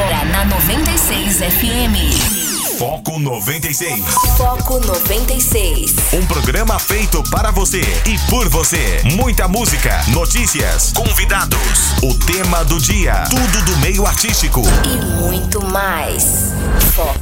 agora na 96 FM. Foco 96. Foco 96. Um programa feito para você e por você. Muita música, notícias, convidados, o tema do dia, tudo do meio artístico. E muito mais. Foco.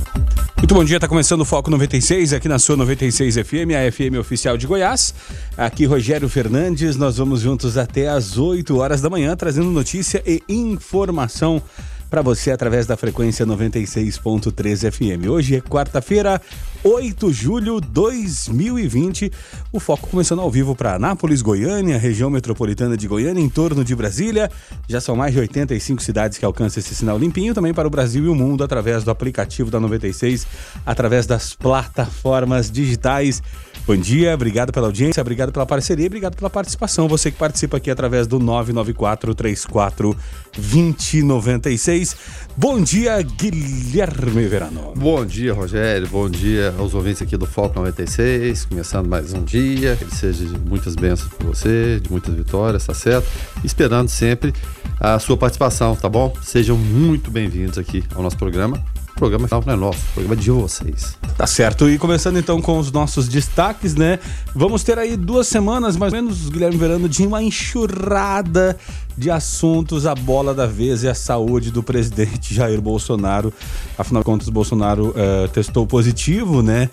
Muito bom dia, está começando o Foco 96 aqui na sua 96 FM, a FM oficial de Goiás. Aqui Rogério Fernandes, nós vamos juntos até às 8 horas da manhã, trazendo notícia e informação para você através da frequência 96.3 FM. Hoje é quarta-feira, 8 de julho de 2020. O foco começando ao vivo para Anápolis, Goiânia, região metropolitana de Goiânia, em torno de Brasília. Já são mais de 85 cidades que alcançam esse sinal limpinho, também para o Brasil e o mundo através do aplicativo da 96, através das plataformas digitais. Bom dia, obrigado pela audiência, obrigado pela parceria, obrigado pela participação. Você que participa aqui através do 994 34 2096. Bom dia, Guilherme Verano. Bom dia, Rogério. Bom dia aos ouvintes aqui do Foco 96. Começando mais um dia. Que seja de muitas bênçãos para você, de muitas vitórias, tá certo? Esperando sempre a sua participação, tá bom? Sejam muito bem-vindos aqui ao nosso programa. Programa não é nosso, o programa de vocês. Tá certo. E começando então com os nossos destaques, né? Vamos ter aí duas semanas, mais ou menos, Guilherme Verano, de uma enxurrada de assuntos, a bola da vez e a saúde do presidente Jair Bolsonaro. Afinal de contas, Bolsonaro uh, testou positivo, né?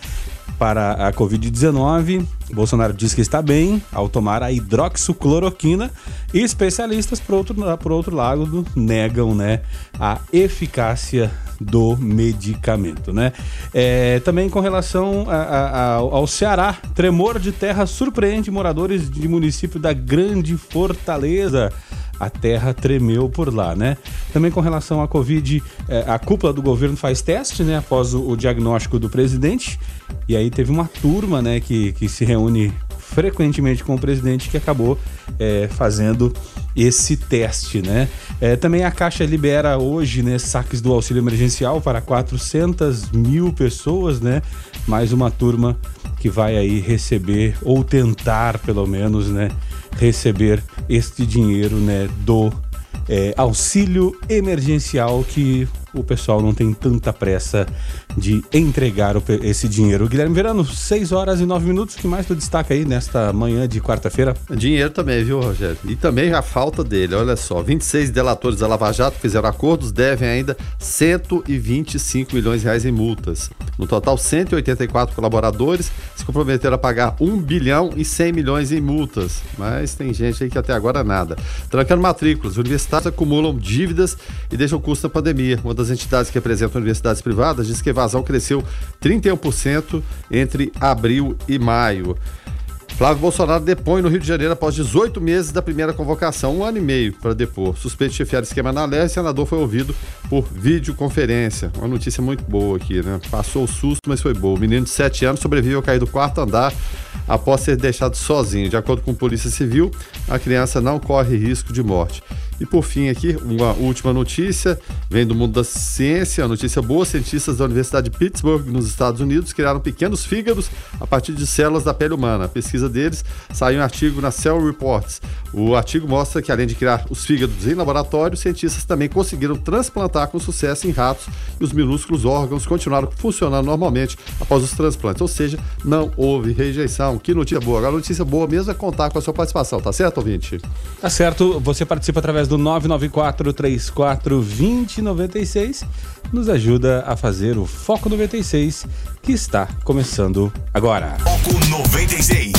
Para a Covid-19, Bolsonaro diz que está bem ao tomar a hidroxicloroquina e especialistas, por outro, por outro lado, negam né, a eficácia do medicamento, né? É, também com relação a, a, ao Ceará, tremor de terra surpreende moradores de município da Grande Fortaleza a terra tremeu por lá, né? Também com relação à Covid, é, a cúpula do governo faz teste, né? Após o, o, diagnóstico do presidente. E aí teve uma turma, né, que, que se reúne frequentemente com o presidente que acabou é, fazendo esse teste, né? É, também a Caixa libera hoje, né, saques do auxílio emergencial para 400 mil pessoas, né? Mais uma turma que vai aí receber ou tentar, pelo menos, né, receber este dinheiro, né, do é, auxílio emergencial que o pessoal não tem tanta pressa de entregar o, esse dinheiro. Guilherme Verano, 6 horas e 9 minutos. O que mais tu destaca aí nesta manhã de quarta-feira? Dinheiro também, viu, Rogério? E também a falta dele. Olha só, 26 delatores da Lava Jato fizeram acordos, devem ainda 125 milhões de reais em multas. No total, 184 colaboradores se comprometeram a pagar 1 bilhão e 100 milhões em multas. Mas tem gente aí que até agora nada. Trancando matrículas, universidades acumulam dívidas e deixam custo da pandemia. Uma das das entidades que representam universidades privadas diz que a evasão cresceu 31% entre abril e maio. Flávio Bolsonaro depõe no Rio de Janeiro após 18 meses da primeira convocação, um ano e meio para depor. Suspeito de chefiar esquema na leste, senador foi ouvido por videoconferência. Uma notícia muito boa aqui, né? Passou o susto, mas foi boa. O menino de 7 anos sobreviveu a cair do quarto andar após ser deixado sozinho. De acordo com a Polícia Civil, a criança não corre risco de morte. E por fim aqui, uma última notícia, vem do mundo da ciência, a notícia boa, cientistas da Universidade de Pittsburgh, nos Estados Unidos, criaram pequenos fígados a partir de células da pele humana. A pesquisa deles saiu em um artigo na Cell Reports. O artigo mostra que além de criar os fígados em laboratório, cientistas também conseguiram transplantar com sucesso em ratos e os minúsculos órgãos continuaram funcionando normalmente após os transplantes, ou seja, não houve rejeição. Que notícia boa. Agora, a notícia boa mesmo é contar com a sua participação, tá certo, ouvinte? Tá certo, você participa através através do 994 34 2096 nos ajuda a fazer o Foco 96 que está começando agora. Foco 96.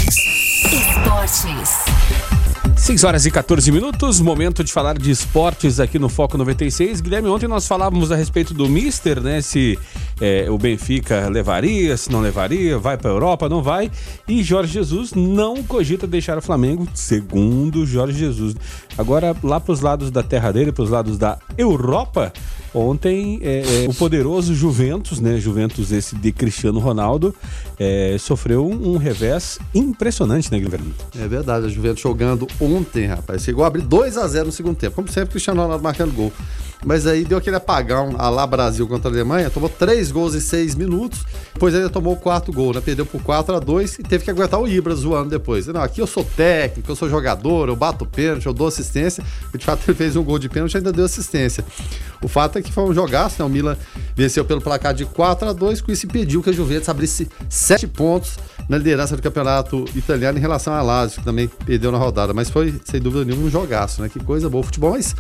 Esportes. 6 horas e 14 minutos, momento de falar de esportes aqui no Foco 96. Guilherme, ontem nós falávamos a respeito do Mister, né? Se é, o Benfica levaria, se não levaria, vai para a Europa, não vai. E Jorge Jesus não cogita deixar o Flamengo, segundo Jorge Jesus. Agora, lá para os lados da terra dele, para os lados da Europa, Ontem, é, é, o poderoso Juventus, né? Juventus esse de Cristiano Ronaldo, é, sofreu um, um, revés impressionante, né, Guilherme? É verdade, a Juventus jogando ontem, rapaz. Chegou a abrir 2 a 0 no segundo tempo. Como sempre, Cristiano Ronaldo marcando gol. Mas aí deu aquele apagão a lá Brasil contra a Alemanha, tomou três gols em seis minutos, depois ainda tomou o quarto gol, né? Perdeu por 4 a 2 e teve que aguentar o Ibra zoando depois. Não, aqui eu sou técnico, eu sou jogador, eu bato pênalti, eu dou assistência. De fato ele fez um gol de pênalti e ainda deu assistência. O fato é que foi um jogaço, né? O Milan venceu pelo placar de 4 a 2 com isso impediu que a Juventus abrisse sete pontos na liderança do campeonato italiano em relação à Lazio, que também perdeu na rodada. Mas foi, sem dúvida nenhuma, um jogaço, né? Que coisa boa. O futebol, mas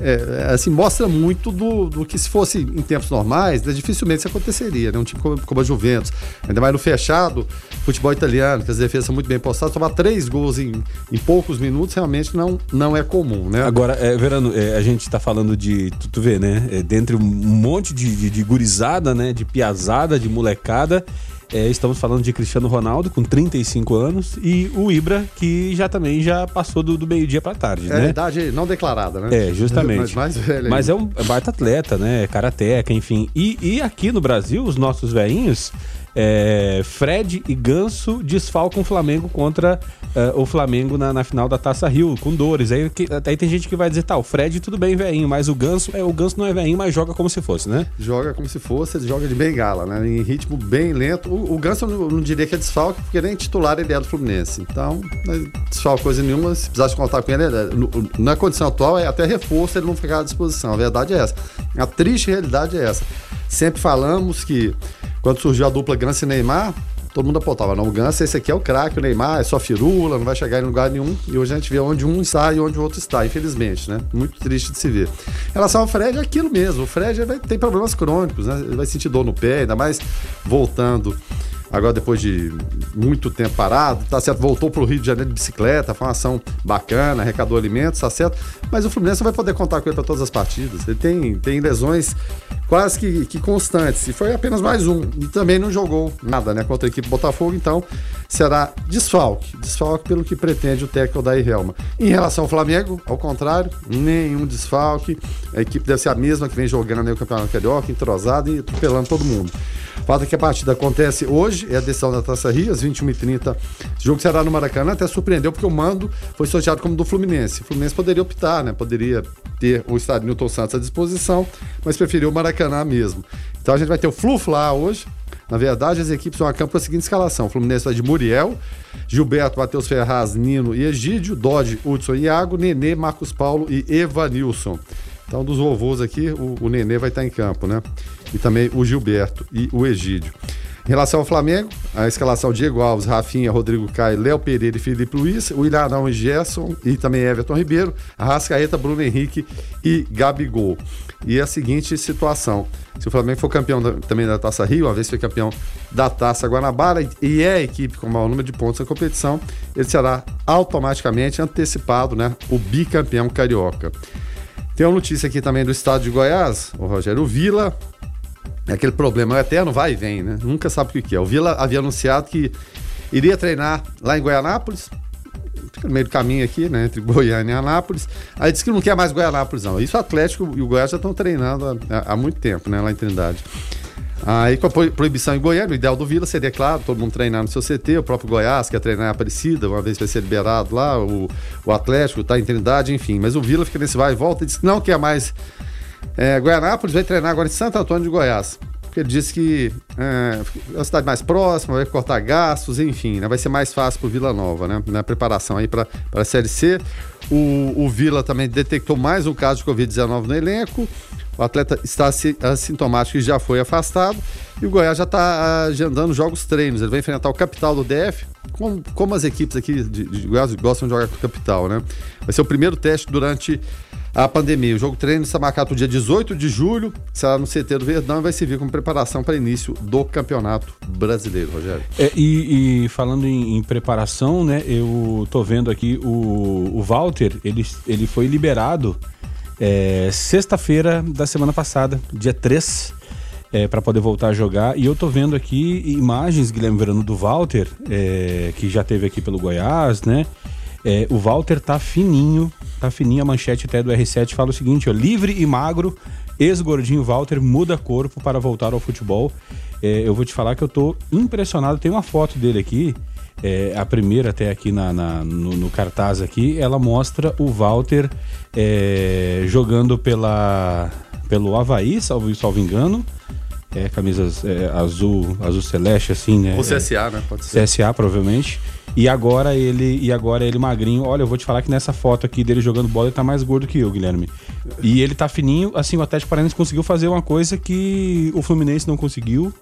é, é, assim, mostra muito do, do, que se fosse em tempos normais, né, dificilmente isso aconteceria, né? Um time como, como, a Juventus, ainda mais no fechado, futebol italiano, que as defesas são muito bem postadas, tomar três gols em, em poucos minutos realmente não, não é comum, né? Agora, é, Verano, é, a gente tá falando de, tu, tu vê, né? É, dentre um monte de, de, de gurizada, né? De piazada, de molecada, é, estamos falando de Cristiano Ronaldo, com 35 anos, e o Ibra, que já também já passou do, do meio-dia para tarde, é né? idade não declarada, né? É, justamente. Mas, mais velho Mas é um baita atleta, né? Karateca, enfim. E, e aqui no Brasil, os nossos veinhos é, Fred e Ganso desfalcam o Flamengo contra uh, o Flamengo na, na, final da Taça Rio, com dores. Aí, que, aí tem gente que vai dizer, tá, o Fred tudo bem, veinho, mas o Ganso, é, o Ganso não é veinho, mas joga como se fosse, né? Joga como se fosse, joga de bengala, né? Em ritmo bem lento. O, o Ganso eu não, não, diria que é desfalque, porque nem titular ele é do Fluminense. Então, não é desfalque coisa nenhuma, se precisasse contar com ele, na condição atual é até reforço ele não ficar à disposição. A verdade é essa. A triste realidade é essa. Sempre falamos que quando surgiu a dupla Ganso e Neymar, todo mundo apontava, não, o Ganso, esse aqui é o craque, o Neymar é só firula, não vai chegar em lugar nenhum. E hoje a gente vê onde um está e onde o outro está, infelizmente, né? Muito triste de se ver. Em relação ao Fred, é aquilo mesmo. O Fred vai, tem problemas crônicos, né? Ele vai sentir dor no pé, ainda mais voltando agora depois de muito tempo parado, tá certo, voltou para o Rio de Janeiro de bicicleta, foi uma ação bacana, arrecadou alimentos, tá certo, mas o Fluminense vai poder contar com ele para todas as partidas. Ele tem, tem lesões quase que, que constantes, e foi apenas mais um, e também não jogou nada, né, contra a equipe Botafogo, então será desfalque, desfalque pelo que pretende o técnico da Helma. Em relação ao Flamengo, ao contrário, nenhum desfalque, a equipe deve ser a mesma que vem jogando no Campeonato Carioca, entrosada e atropelando todo mundo. Fato é que a partida acontece hoje, é a decisão da Taça Rio, às 21h30. O jogo será no Maracanã, até surpreendeu porque o mando foi sorteado como do Fluminense. O Fluminense poderia optar, né? Poderia ter o estádio Newton Santos à disposição, mas preferiu o Maracanã mesmo. Então a gente vai ter o Fluf lá hoje. Na verdade, as equipes vão a campo com a seguinte escalação: o Fluminense vai de Muriel, Gilberto, Matheus Ferraz, Nino e Egídio, Dodge, Hudson e Iago, Nenê, Marcos Paulo e Evanilson. Então, dos vovôs aqui, o, o Nenê vai estar em campo, né? E também o Gilberto e o Egídio. Em relação ao Flamengo, a escalação Diego Alves, Rafinha, Rodrigo Caio, Léo Pereira e Felipe Luiz, o Ilharão e Gerson e também Everton Ribeiro, Arrascaeta, Bruno Henrique e Gabigol. E a seguinte situação: se o Flamengo for campeão da, também da Taça Rio, uma vez foi campeão da Taça Guanabara e é a equipe com o maior número de pontos na competição, ele será automaticamente antecipado, né? O bicampeão carioca. Tem uma notícia aqui também do estado de Goiás, o Rogério Vila. É aquele problema, é eterno vai e vem, né? Nunca sabe o que é. O Vila havia anunciado que iria treinar lá em Goianápolis, no meio do caminho aqui, né? Entre Goiânia e Anápolis. Aí disse que não quer mais Goianápolis, não. Isso o Atlético e o Goiás já estão treinando há, há muito tempo, né? Lá em Trindade. Aí com a proibição em Goiânia, o ideal do Vila seria, claro, todo mundo treinar no seu CT, o próprio Goiás quer treinar em Aparecida, uma vez vai ser liberado lá, o, o Atlético está em Trindade, enfim. Mas o Vila fica nesse vai e volta e diz que não quer mais é, Goianápolis, vai treinar agora em Santo Antônio de Goiás. Porque ele disse que é, é uma cidade mais próxima, vai cortar gastos, enfim, né, vai ser mais fácil para o Vila Nova, né? Na preparação aí para a Série C. O, o Vila também detectou mais um caso de Covid-19 no elenco. O atleta está assintomático e já foi afastado. E o Goiás já está agendando jogos treinos. Ele vai enfrentar o capital do DF, como, como as equipes aqui de, de Goiás gostam de jogar com o capital, né? Vai ser o primeiro teste durante a pandemia. O jogo treino está marcado para o dia 18 de julho, será no CT do Verdão e vai servir como preparação para início do Campeonato Brasileiro, Rogério. É, e, e, falando em, em, preparação, né, eu tô vendo aqui o, o Walter, ele, ele foi liberado é, sexta-feira da semana passada, dia 3, é, para poder voltar a jogar. E eu tô vendo aqui imagens, Guilherme Verano, do Walter, é, que já teve aqui pelo Goiás, né? É, o Walter tá fininho, tá fininho. A manchete até do R7 fala o seguinte: ó, livre e magro, ex-gordinho Walter muda corpo para voltar ao futebol. É, eu vou te falar que eu tô impressionado. Tem uma foto dele aqui é, a primeira até aqui na, na- no, no cartaz aqui, ela mostra o Walter é, jogando pela, pelo Havaí, salvo, salvo engano. É, camisas é, azul, azul celeste, assim, né? O É, CSA, né? Pode ser. CSA, provavelmente. E agora ele e agora ele magrinho. Olha, eu vou te falar que nessa foto aqui dele jogando bola, ele tá mais gordo que eu, Guilherme. E ele tá fininho, assim, o Atlético Paranaense conseguiu fazer uma coisa que o Fluminense não conseguiu,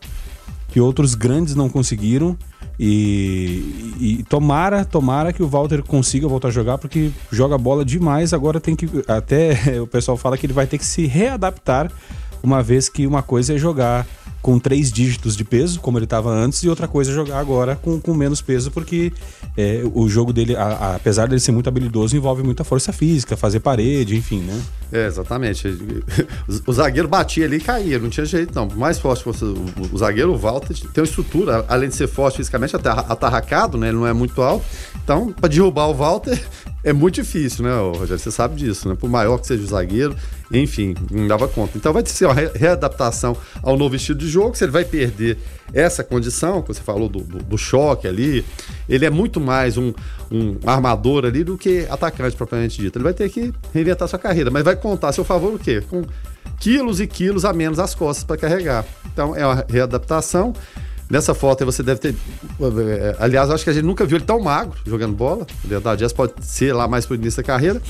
que outros grandes não conseguiram. E, e tomara, tomara que o Walter consiga voltar a jogar, porque joga bola demais. Agora tem que. Até o pessoal fala que ele vai ter que se readaptar, uma vez que uma coisa é jogar com três dígitos de peso, como ele estava antes, e outra coisa é jogar agora com, com menos peso, porque é, o jogo dele, a- a- apesar dele ser muito habilidoso, envolve muita força física, fazer parede, enfim, né? É, exatamente. O, zagueiro batia ali e caía, não tinha jeito, não. Por mais forte fosse o, o zagueiro, o Walter tem uma estrutura, além de ser forte fisicamente, até atarracado, né? Ele não é muito alto. Então, para derrubar o Walter é muito difícil, né, Rogério? Você sabe disso, né? Por maior que seja o zagueiro, enfim, não dava conta. Então vai ser uma re- readaptação ao novo estilo de jogo, se ele vai perder essa condição, que você falou do, do- do choque ali, ele é muito mais um, um armador ali do que atacante propriamente dito. Ele vai ter que reinventar sua carreira, mas vai contar a seu favor o quê? Com quilos e quilos a menos as costas para carregar. Então é uma readaptação. Nessa foto aí você deve ter. eh, Aliás, acho que a gente nunca viu ele tão magro jogando bola. Na verdade, essa pode ser lá mais pro início da carreira.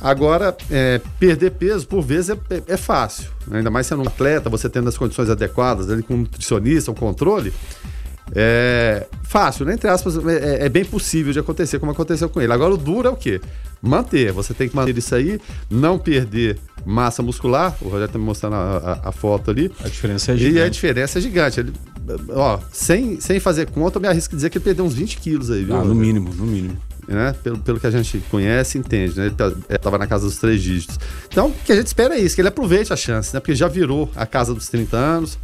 Agora, eh, perder peso, por vezes, é, é- é fácil. né? Ainda mais sendo um atleta, você tendo as condições adequadas, ali com um nutricionista, um controle. É fácil, né? Entre aspas, é, é bem possível de acontecer, como aconteceu com ele. Agora, o duro é o quê? Manter. Você tem que manter isso aí, não perder massa muscular. O Rogério tá me mostrando a, a- a foto ali. A diferença é E a gigante. diferença é gigante. Ele, ó, sem, sem fazer conta, eu me arrisco a dizer que ele perdeu uns 20 quilos aí, viu? Ah, no mínimo, no mínimo. né? Pelo, pelo que a gente conhece, entende, né? Ele tá- é, tava na casa dos três dígitos. Então, o que a gente espera é isso, que ele aproveite a chance, né? Porque já virou a casa dos 30 anos.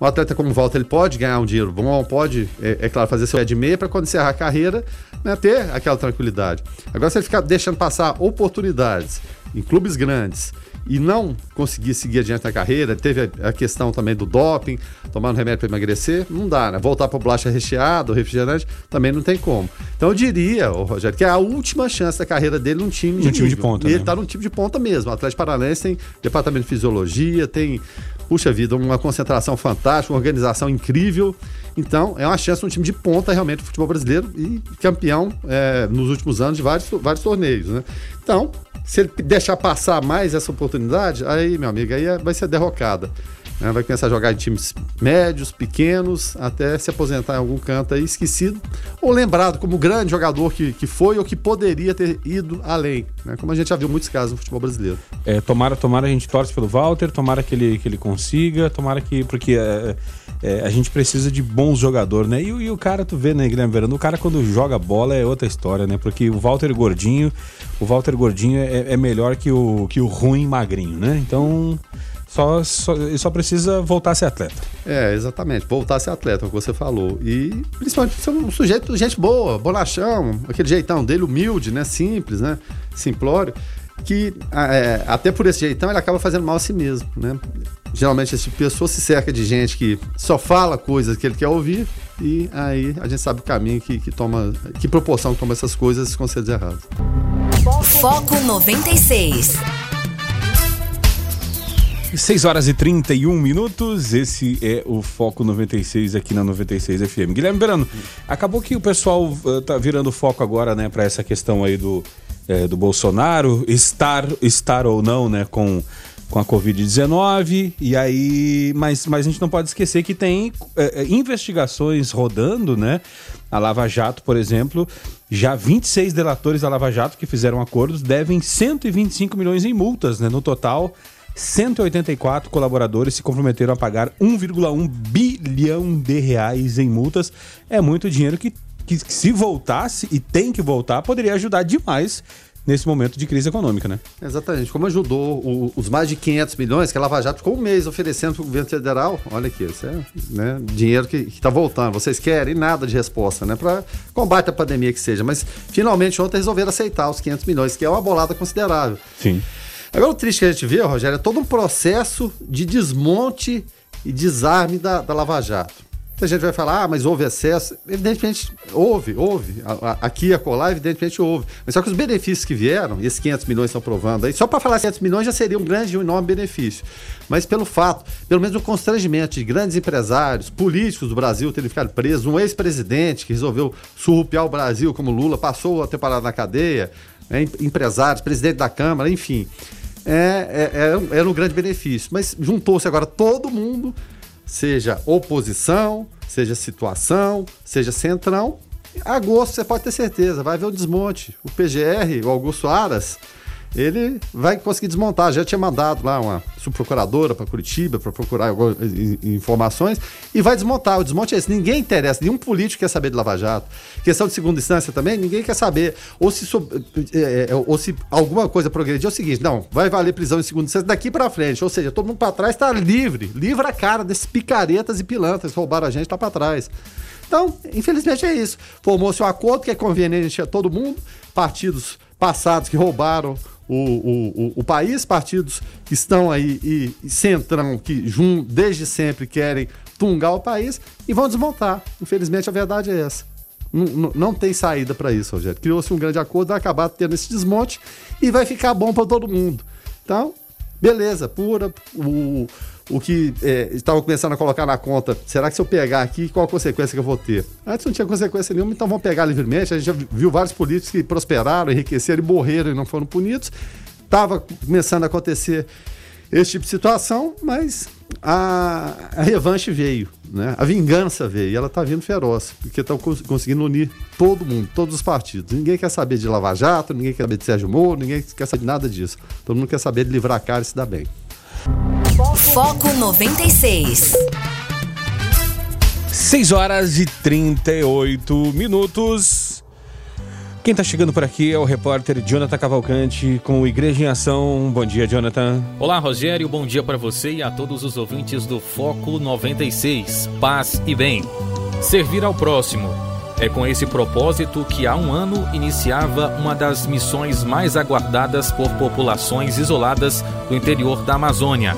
Um atleta como o Walter, ele pode ganhar um dinheiro bom, pode, é, é claro, fazer seu pé de meia para quando encerrar a carreira, né, ter aquela tranquilidade. Agora, se ele ficar deixando passar oportunidades em clubes grandes e não conseguir seguir adiante na carreira, teve a, questão também do doping, tomando remédio para emagrecer, não dá, né? Voltar para bolacha recheada, refrigerante, também não tem como. Então eu diria, ô, Rogério, que é a última chance da carreira dele num time de, Num time de ponta, E ele né? tá num time de ponta mesmo. O Atlético Paranaense tem departamento de fisiologia, tem, puxa vida, uma concentração fantástica, uma organização incrível. Então, é uma chance de um time de ponta realmente do futebol brasileiro e campeão é, nos últimos anos de vários, vários torneios, né? Então, se ele deixar passar mais essa oportunidade, aí, meu amigo, aí é- vai ser derrocada. Né? Vai começar a jogar em times médios, pequenos, até se aposentar em algum canto aí esquecido, ou lembrado como grande jogador que, que foi ou que poderia ter ido além, né? como a gente já viu muitos casos no futebol brasileiro. É, tomara, tomara a gente torce pelo Walter, tomara que ele, que ele consiga, tomara que. Porque é, é, a gente precisa de bons jogadores, né? E, o- e o cara, tu vê, né, Guilherme Verano? O cara quando joga bola é outra história, né? Porque o Walter Gordinho, o Walter Gordinho é, é melhor que o, que o ruim magrinho, né? Então. Só, só, ele só precisa voltar a ser atleta. É, exatamente. Voltar a ser atleta, é o que você falou. E principalmente ser um sujeito, gente boa, bonachão, aquele jeitão dele, humilde, né? Simples, né? Simplório. Que ah, é, até por esse jeitão ele acaba fazendo mal a si mesmo, né? Geralmente esse tipo de pessoa se cerca de gente que só fala coisas que ele quer ouvir e aí a gente sabe o caminho que, que toma, que proporção que toma essas coisas, esses conselhos errados. Foco 96. 6 horas e 31 minutos, esse é o Foco 96 aqui na 96 FM. Guilherme Verano, acabou que o pessoal eh, tá virando foco agora, né, para essa questão aí do, eh, do Bolsonaro estar, estar ou não, né, com, com a Covid-19, e aí, mas, mas a gente não pode esquecer que tem eh, investigações rodando, né, a Lava Jato, por exemplo, já 26 delatores da Lava Jato que fizeram acordos devem 125 milhões em multas, né, no total 184 colaboradores se comprometeram a pagar 1,1 bilhão de reais em multas. É muito dinheiro que, que, que se voltasse e tem que voltar, poderia ajudar demais nesse momento de crise econômica, né? Exatamente. Como ajudou o- os mais de 500 milhões que a Lava Jato ficou um mês oferecendo para o governo federal, olha aqui, isso é né, dinheiro que está voltando. Vocês querem nada de resposta, né? Para combate à pandemia que seja. Mas finalmente ontem resolveram aceitar os 500 milhões, que é uma bolada considerável. Sim. Agora, o triste que a gente vê, Rogério, é todo um processo de desmonte e desarme da, da Lava Jato. A gente vai falar, ah, mas houve excesso. Evidentemente, houve, houve. Aqui e acolá, evidentemente houve. Mas só que os benefícios que vieram, e esses 500 milhões estão provando aí, só para falar 500 milhões já seria um grande e um enorme benefício. Mas pelo fato, pelo menos o constrangimento de grandes empresários, políticos do Brasil terem ficado presos, um ex-presidente que resolveu surrupiar o Brasil, como Lula, passou a temporada na cadeia, né, empresários, presidente da Câmara, enfim. É, é, é, era um grande benefício. Mas juntou-se agora todo mundo seja oposição, seja situação, seja centrão. Agosto, você pode ter certeza, vai haver um desmonte. O PGR, o Augusto Aras, ele vai conseguir desmontar. Já tinha mandado lá uma subprocuradora para Curitiba para procurar informações e vai desmontar. O desmonte é esse. Ninguém interessa, nenhum político quer saber de Lava Jato. Questão de segunda instância também, ninguém quer saber. Ou se, é, é, ou se alguma coisa progredir, é o seguinte: não, vai valer prisão em segunda instância daqui para frente. Ou seja, todo mundo para trás está livre. Livra a cara desses picaretas e pilantras que roubaram a gente, está para trás. Então, infelizmente é isso. Formou-se um acordo que é conveniente a todo mundo, partidos passados que roubaram o, o, o, país, partidos que estão aí e, e centram, que jun, desde sempre querem tungar o país e vão desmontar. Infelizmente, a verdade é essa. Não, não tem saída para isso, Rogério. Criou-se um grande acordo, vai acabar tendo esse desmonte e vai ficar bom para todo mundo. Então, beleza, pura. O, o que é, estavam começando a colocar na conta, será que se eu pegar aqui, qual a consequência que eu vou ter? Antes não tinha consequência nenhuma, então vamos pegar livremente. A gente já viu vários políticos que prosperaram, enriqueceram e morreram e não foram punidos. Estava começando a acontecer esse tipo de situação, mas a, a revanche veio, né? a vingança veio, e ela está vindo feroz, porque estão cons conseguindo unir todo mundo, todos os partidos. Ninguém quer saber de Lava Jato, ninguém quer saber de Sérgio Moro, ninguém quer saber de nada disso. Todo mundo quer saber de livrar a cara e se dar bem. Foco 96. 6 horas e 38 minutos. Quem está chegando por aqui é o repórter Jonathan Cavalcante com o Igreja em Ação. Bom dia, Jonathan. Olá, Rogério. Bom dia para você e a todos os ouvintes do Foco 96. Paz e bem. Servir ao próximo. É com esse propósito que há um ano iniciava uma das missões mais aguardadas por populações isoladas do interior da Amazônia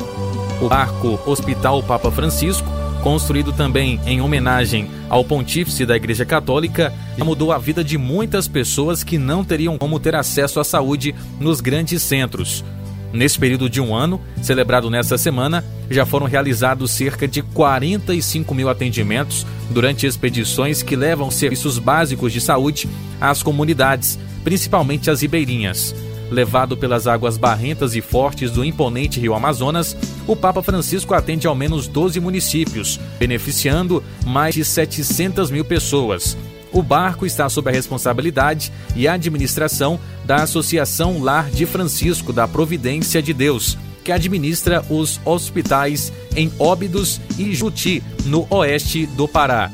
o barco Hospital Papa Francisco, construído também em homenagem ao pontífice da Igreja Católica, mudou a vida de muitas pessoas que não teriam como ter acesso à saúde nos grandes centros. Nesse período de um ano, celebrado nesta semana, já foram realizados cerca de 45 mil atendimentos durante expedições que levam serviços básicos de saúde às comunidades, principalmente as ribeirinhas. Levado pelas águas barrentas e fortes do imponente rio Amazonas, o Papa Francisco atende ao menos 12 municípios, beneficiando mais de 700 mil pessoas. O barco está sob a responsabilidade e administração da Associação Lar de Francisco da Providência de Deus, que administra os hospitais em Óbidos e Juti, no oeste do Pará.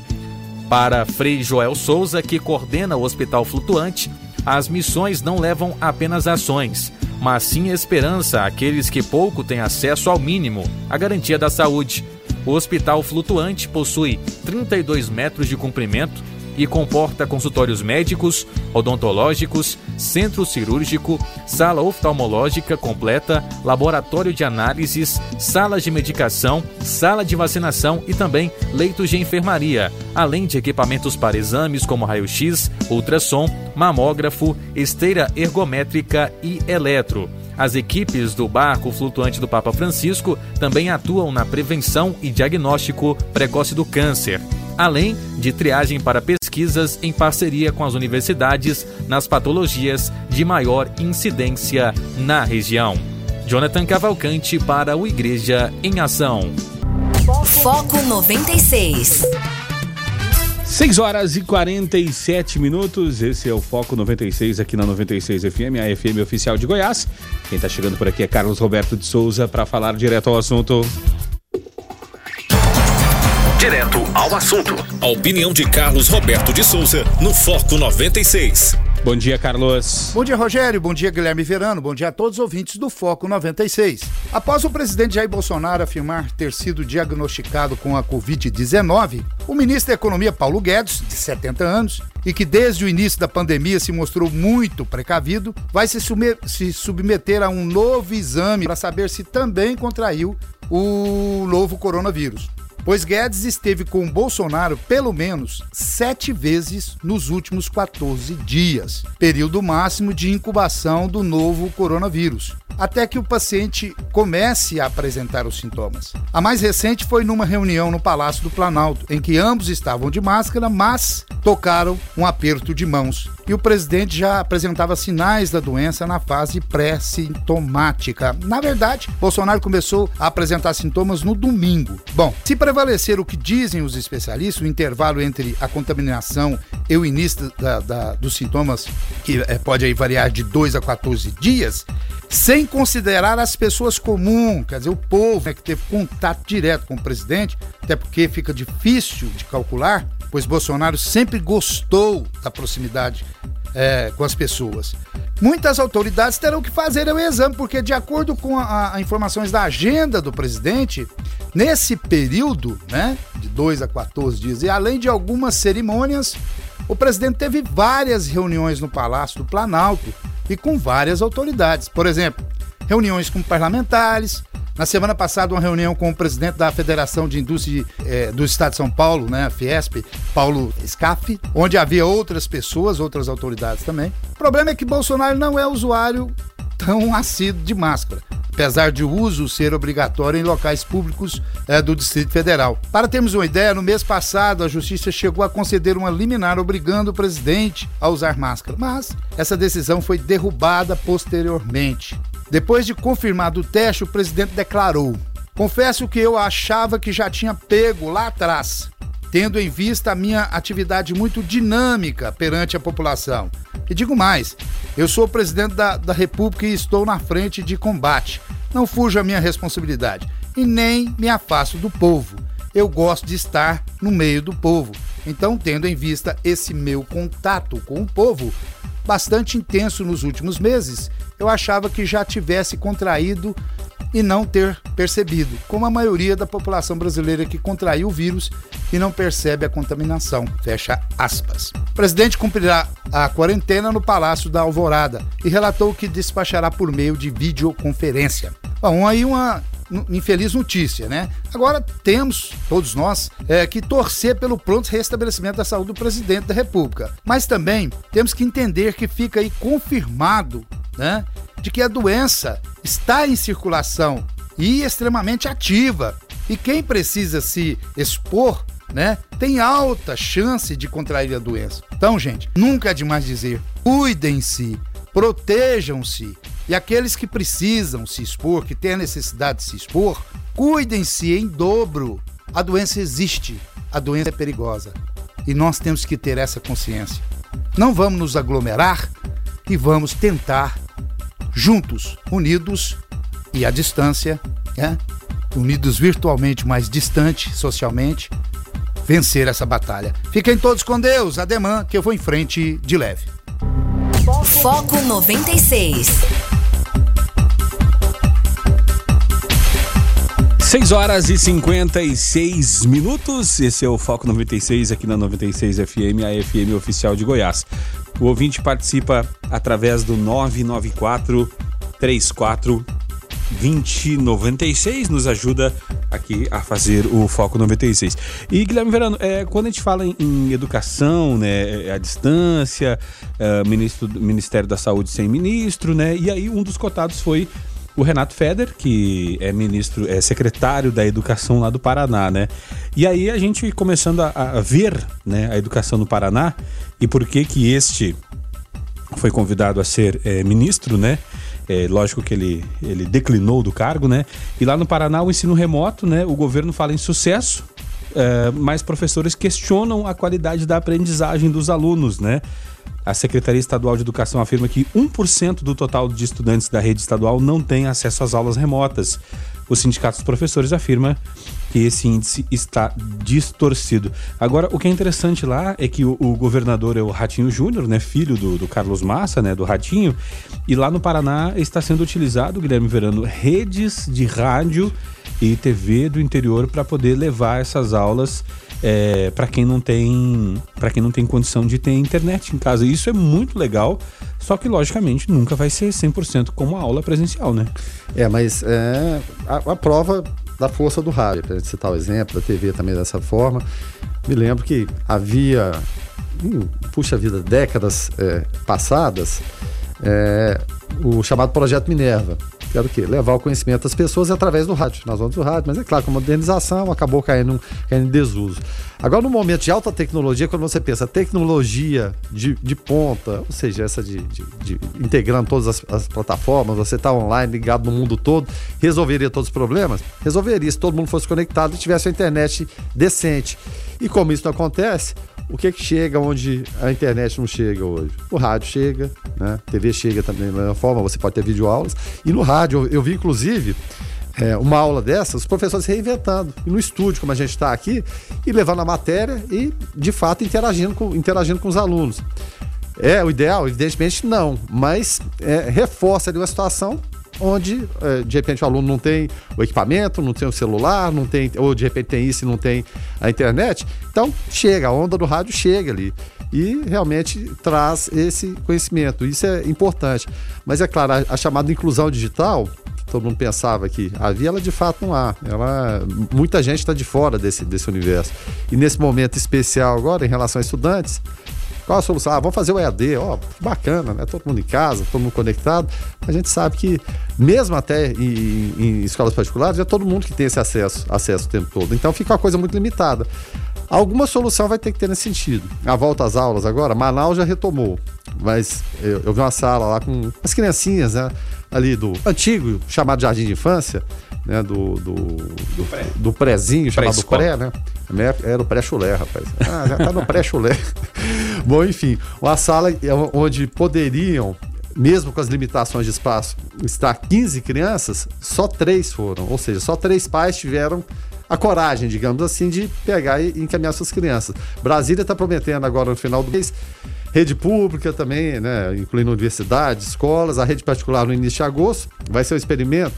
Para Frei Joel Souza, que coordena o Hospital Flutuante, as missões não levam apenas ações, mas sim esperança àqueles que pouco têm acesso ao mínimo, a garantia da saúde. O hospital flutuante possui 32 metros de comprimento e comporta consultórios médicos, odontológicos, centro cirúrgico, sala oftalmológica completa, laboratório de análises, salas de medicação, sala de vacinação e também leitos de enfermaria, além de equipamentos para exames como raio-x, ultrassom, mamógrafo, esteira ergométrica e eletro. As equipes do barco flutuante do Papa Francisco também atuam na prevenção e diagnóstico precoce do câncer além de triagem para pesquisas em parceria com as universidades nas patologias de maior incidência na região. Jonathan Cavalcante para o Igreja em Ação. Foco 96. 6 horas e 47 minutos. Esse é o Foco 96 aqui na 96 FM, a FM oficial de Goiás. Quem está chegando por aqui é Carlos Roberto de Souza para falar direto ao assunto. Direto ao assunto. A opinião de Carlos Roberto de Souza no Foco 96. Bom dia, Carlos. Bom dia, Rogério. Bom dia, Guilherme Verano. Bom dia a todos os ouvintes do Foco 96. Após o presidente Jair Bolsonaro afirmar ter sido diagnosticado com a Covid-19, o ministro da Economia, Paulo Guedes, de 70 anos, e que desde o início da pandemia se mostrou muito precavido, vai se, se submeter a um novo exame para saber se também contraiu o novo coronavírus. Pois Guedes esteve com Bolsonaro pelo menos sete vezes nos últimos 14 dias, período máximo de incubação do novo coronavírus até que o paciente comece a apresentar os sintomas. A mais recente foi numa reunião no Palácio do Planalto, em que ambos estavam de máscara, mas tocaram um aperto de mãos. E o presidente já apresentava sinais da doença na fase pré-sintomática. Na verdade, Bolsonaro começou a apresentar sintomas no domingo. Bom, se prevalecer o que dizem os especialistas, o intervalo entre a contaminação e o início da, da, dos sintomas, que é, pode aí variar de 2 a 14 dias, sem considerar as pessoas comuns, quer dizer, o povo né, que teve contato direto com o presidente, até porque fica difícil de calcular, pois Bolsonaro sempre gostou da proximidade é, com as pessoas. Muitas autoridades terão que fazer o exame, porque, de acordo com as informações da agenda do presidente, nesse período, né, de 2 a 14 dias, e além de algumas cerimônias, o presidente teve várias reuniões no Palácio do Planalto e com várias autoridades. Por exemplo, reuniões com parlamentares. Na semana passada, uma reunião com o presidente da Federação de Indústria eh, do Estado de São Paulo, né, a Fiesp, Paulo Scaff, onde havia outras pessoas, outras autoridades também. O problema é que Bolsonaro não é usuário tão assíduo de máscara apesar de o uso ser obrigatório em locais públicos é, do Distrito Federal. Para termos uma ideia, no mês passado a Justiça chegou a conceder uma liminar obrigando o presidente a usar máscara, mas essa decisão foi derrubada posteriormente. Depois de confirmado o teste, o presidente declarou: Confesso que eu achava que já tinha pego lá atrás, tendo em vista a minha atividade muito dinâmica perante a população. E digo mais: eu sou presidente da, da República e estou na frente de combate. Não fujo a minha responsabilidade e nem me afasto do povo. Eu gosto de estar no meio do povo. Então, tendo em vista esse meu contato com o povo, bastante intenso nos últimos meses, eu achava que já tivesse contraído e não ter percebido, como a maioria da população brasileira que contraiu o vírus e não percebe a contaminação. Fecha aspas. O presidente cumprirá a quarentena no Palácio da Alvorada e relatou que despachará por meio de videoconferência. Bom, aí uma infeliz notícia, né? Agora temos, todos nós, é, que torcer pelo pronto restabelecimento da saúde do presidente da República. Mas também temos que entender que fica aí confirmado, né? De que a doença está em circulação e extremamente ativa. E quem precisa se expor, né, tem alta chance de contrair a doença. Então, gente, nunca é demais dizer: cuidem-se, protejam-se. E aqueles que precisam se expor, que têm a necessidade de se expor, cuidem-se em dobro. A doença existe, a doença é perigosa. E nós temos que ter essa consciência. Não vamos nos aglomerar e vamos tentar, juntos, unidos, e à distância, né? unidos virtualmente, mas distante socialmente, vencer essa batalha. Fiquem todos com Deus, ademã, que eu vou em frente de leve. Foco 96. 6 horas e 56 minutos. Esse é o Foco 96 aqui na 96 FM, a FM oficial de Goiás. O ouvinte participa através do 994 34 2096 nos ajuda aqui a fazer o Foco 96. E Guilherme Verano, é, quando a gente fala em, em educação, né, é, a distância, é, ministro, Ministério da Saúde sem ministro, né, e aí um dos cotados foi o Renato Feder, que é ministro, é secretário da Educação lá do Paraná, né? E aí a gente começando a, a ver, né, a educação no Paraná e por que que este foi convidado a ser é, ministro, né? É, lógico que ele, ele declinou do cargo, né? E lá no Paraná, o ensino remoto, né? O governo fala em sucesso, é, mas professores questionam a qualidade da aprendizagem dos alunos, né? A Secretaria Estadual de Educação afirma que 1% do total de estudantes da rede estadual não tem acesso às aulas remotas. O Sindicato dos Professores afirma que esse índice está distorcido. Agora, o que é interessante lá é que o, o governador é o Ratinho Júnior, né, filho do, do, Carlos Massa, né, do Ratinho, e lá no Paraná está sendo utilizado, Guilherme Verano, redes de rádio e TV do interior para poder levar essas aulas é, para quem não tem para quem não tem condição de ter internet em casa. Isso é muito legal, só que logicamente nunca vai ser 100% como a aula presencial, né? É, mas é, a, a prova da força do rádio, para citar o exemplo, da TV também dessa forma. Me lembro que havia, hum, puxa vida, décadas é, passadas, é, o chamado Projeto Minerva, era o quê? Levar o conhecimento das pessoas através do rádio, nas ondas do rádio. Mas é claro, com a modernização acabou caindo, caindo em desuso. Agora, no momento de alta tecnologia, quando você pensa tecnologia de, de ponta, ou seja, essa de, de, de integrando todas as, as plataformas, você está online, ligado no mundo todo, resolveria todos os problemas? Resolveria se todo mundo fosse conectado e tivesse uma internet decente. E como isso não acontece, o que, que chega onde a internet não chega hoje? O rádio chega, né? A TV chega também da mesma forma, você pode ter videoaulas. E no rádio, eu, eu vi inclusive é, uma aula dessas, os professores reinventando. E no estúdio, como a gente está aqui, e levando a matéria e, de fato, interagindo com, interagindo com os alunos. É o ideal? Evidentemente não, mas é, reforça ali uma situação onde é, de repente o aluno não tem o equipamento, não tem o celular, não tem, ou de repente tem isso e não tem a internet. Então chega, a onda do rádio chega ali e realmente traz esse conhecimento. Isso é importante. Mas é claro, a, a chamada inclusão digital, que todo mundo pensava que havia, ela de fato não há. Ela, muita gente está de fora desse, desse universo. E nesse momento especial agora, em relação a estudantes, qual a solução? Ah, vamos fazer o EAD, ó, bacana, né? Todo mundo em casa, todo mundo conectado. A gente sabe que, mesmo até em, em escolas particulares, é todo mundo que tem esse acesso, acesso o tempo todo. Então fica uma coisa muito limitada. Alguma solução vai ter que ter nesse sentido. A volta às aulas agora, Manaus já retomou. Mas eu, eu vi uma sala lá com as criancinhas, né? Ali do antigo chamado Jardim de Infância, né? Do, do, do, pré. do prézinho, chamado pré, né? Era o pré-chulé, rapaz. Ah, já tá no pré-chulé. Bom, enfim, uma sala onde poderiam mesmo com as limitações de espaço, estar 15 crianças, só três foram. Ou seja, só três pais tiveram a coragem, digamos assim, de pegar e encaminhar suas crianças. Brasília está prometendo agora no final do mês rede pública também, né, incluindo universidades, escolas, a rede particular no início de agosto. Vai ser um experimento?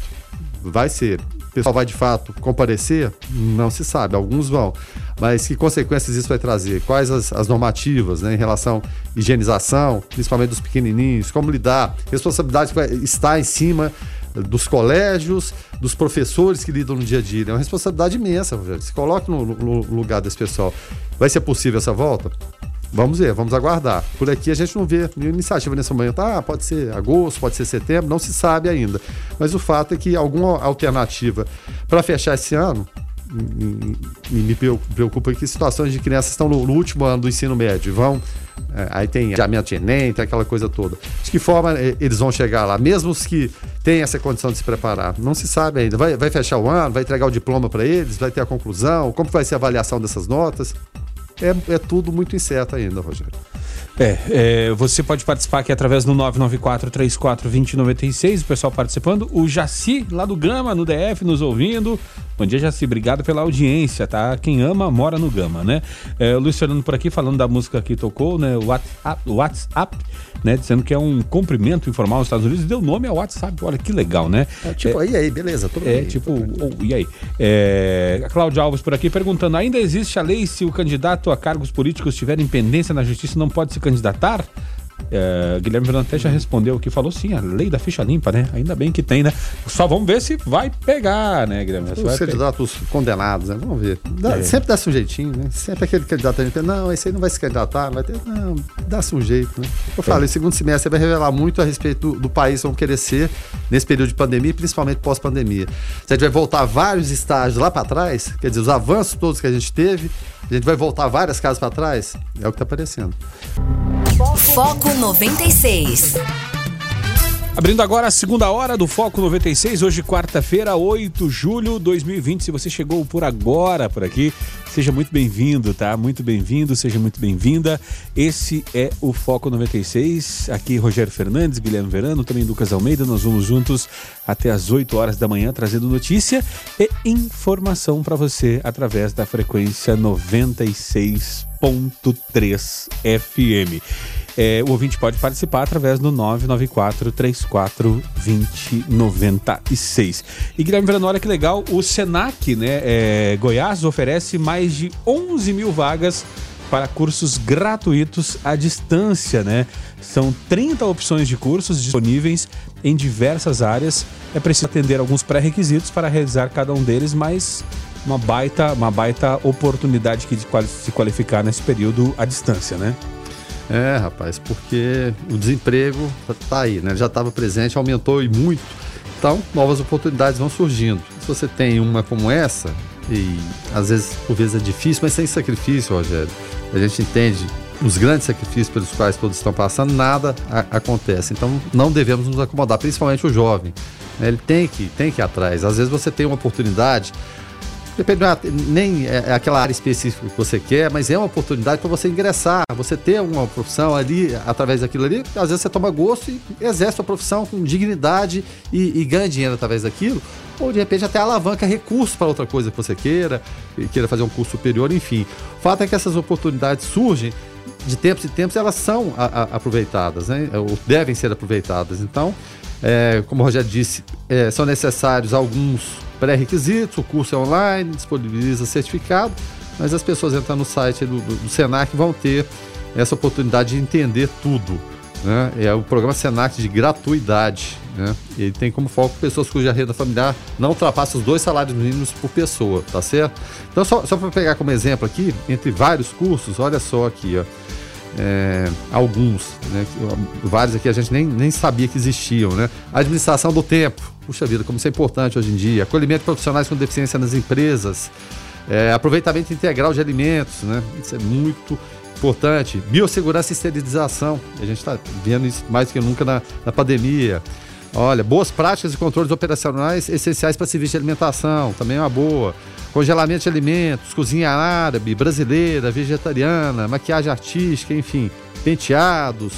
Vai ser. O pessoal vai de fato comparecer? Não se sabe, alguns vão. Mas que consequências isso vai trazer? Quais as, as normativas né, em relação à higienização, principalmente dos pequenininhos? Como lidar? Responsabilidade vai estar em cima dos colégios, dos professores que lidam no dia a dia. É uma responsabilidade imensa. Se coloque no, no lugar desse pessoal. Vai ser possível essa volta? Vamos ver, vamos aguardar. Por aqui a gente não vê nenhuma iniciativa nesse momento. Ah, pode ser agosto, pode ser setembro, não se sabe ainda. Mas o fato é que alguma alternativa para fechar esse ano, e me preocupa que situações de crianças estão no, último ano do ensino médio, vão. É, aí tem adiamento de Enem, tem aquela coisa toda. De que forma é, eles vão chegar lá, mesmo os que têm essa condição de se preparar? Não se sabe ainda. Vai, vai fechar o ano, vai entregar o diploma para eles, vai ter a conclusão, como vai ser a avaliação dessas notas? É, é tudo muito incerto ainda, Rogério. É, é, você pode participar aqui através do 994-34-2096, o pessoal participando. O Jaci, lá do Gama, no DF, nos ouvindo. Bom dia, Jaci. Obrigado pela audiência, tá? Quem ama, mora no Gama, né? É, o Luiz Fernando por aqui, falando da música que tocou, né? O WhatsApp, WhatsApp né? Dizendo que é um cumprimento informal nos Estados Unidos. Deu nome ao WhatsApp. Olha que legal, né? É, tipo, é, e aí, beleza? Tudo é, bem, tipo, oh, e aí? É, a Cláudia Alves por aqui perguntando: ainda existe a lei se o candidato a cargos políticos tiver pendência na justiça não pode se candidatar? É, Guilherme Fernandes já respondeu que falou sim, a lei da ficha limpa, né? Ainda bem que tem, né? Só vamos ver se vai pegar, né, Guilherme? Os candidatos pegar. condenados, né? Vamos ver. Dá, é. Sempre dá sujeitinho, né? Sempre aquele candidato a não, esse aí não vai se candidatar, vai ter. Não, dá sujeito, né? Eu é. segundo semestre vai revelar muito a respeito do, do país vão querer ser nesse período de pandemia, principalmente pós-pandemia. Se a gente vai voltar vários estágios lá para trás, quer dizer, os avanços todos que a gente teve, a gente vai voltar várias casas para trás, é o que está aparecendo. Foco 96. Abrindo agora a segunda hora do Foco 96, hoje quarta-feira, 8 de julho de 2020. Se você chegou por agora por aqui, seja muito bem-vindo, tá? Muito bem-vindo, seja muito bem-vinda. Esse é o Foco 96. Aqui Rogério Fernandes, Guilherme Verano, também Lucas Almeida. Nós vamos juntos até as 8 horas da manhã trazendo notícia e informação para você através da frequência 96.3 FM. É, o ouvinte pode participar através do 994 34 2096. E Guilherme Verano, olha que legal, o Senac, né, é, Goiás, oferece mais de 11 mil vagas para cursos gratuitos à distância, né? São 30 opções de cursos disponíveis em diversas áreas. É preciso atender alguns pré-requisitos para realizar cada um deles, mas uma baita, uma baita oportunidade de se qualificar nesse período à distância, né? É, rapaz, porque o desemprego tá aí, né? Já estava presente, aumentou e muito. Então, novas oportunidades vão surgindo. Se você tem uma como essa, e às vezes, por vezes é difícil, mas sem sacrifício, Rogério, a gente entende os grandes sacrifícios pelos quais todos estão passando, nada acontece. Então, não devemos nos acomodar, principalmente o jovem. Né? Ele tem que, tem que ir atrás. Às vezes você tem uma oportunidade Depende, nem é, é aquela área específica que você quer, mas é uma oportunidade para você ingressar, você ter uma profissão ali, através daquilo ali. Às vezes você toma gosto e exerce a profissão com dignidade e, e ganha dinheiro através daquilo. Ou de repente até alavanca recursos para outra coisa que você queira, queira fazer um curso superior, enfim. O fato é que essas oportunidades surgem de tempos em tempos, elas são a, a, aproveitadas, né? ou devem ser aproveitadas. Então, é, como o Rogério disse, é, são necessários alguns pré-requisitos, o curso é online, disponibiliza certificado, mas as pessoas entrando no site do, do, do Senac vão ter essa oportunidade de entender tudo. Né? É o programa Senac de gratuidade. Né? Ele tem como foco pessoas cuja renda familiar não ultrapassa os dois salários mínimos por pessoa, tá certo? Então, só, só para pegar como exemplo aqui, entre vários cursos, olha só aqui, ó é, alguns, né, vários aqui a gente nem, nem sabia que existiam, né? Administração do tempo, puxa vida, como isso é importante hoje em dia. Acolhimento de profissionais com deficiência nas empresas, é, aproveitamento integral de alimentos, né? Isso é muito importante. Biossegurança e esterilização, a gente está vendo isso mais que nunca na, na pandemia. Olha, boas práticas e controles operacionais essenciais para serviço de alimentação, também é uma boa congelamento de alimentos, cozinha árabe, brasileira, vegetariana, maquiagem artística, enfim, penteados.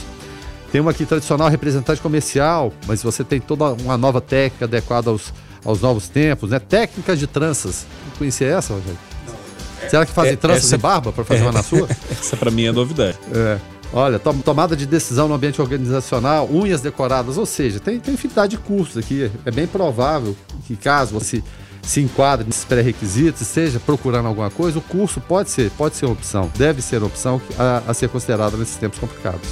Tem uma aqui tradicional representante comercial, mas você tem toda uma nova técnica adequada aos, aos novos tempos, né? Técnicas de tranças. Não conhecia essa, Rogério? Será que fazem é, tranças essa, de barba para fazer é, uma na sua? essa para mim é novidade. É. Olha, tomada de decisão no ambiente organizacional, unhas decoradas, ou seja, tem, tem infinidade de cursos aqui. É bem provável que caso você se enquadra nesses pré-requisitos, seja procurando alguma coisa, o curso pode ser, pode ser uma opção, deve ser uma opção a, a ser considerada nesses tempos complicados.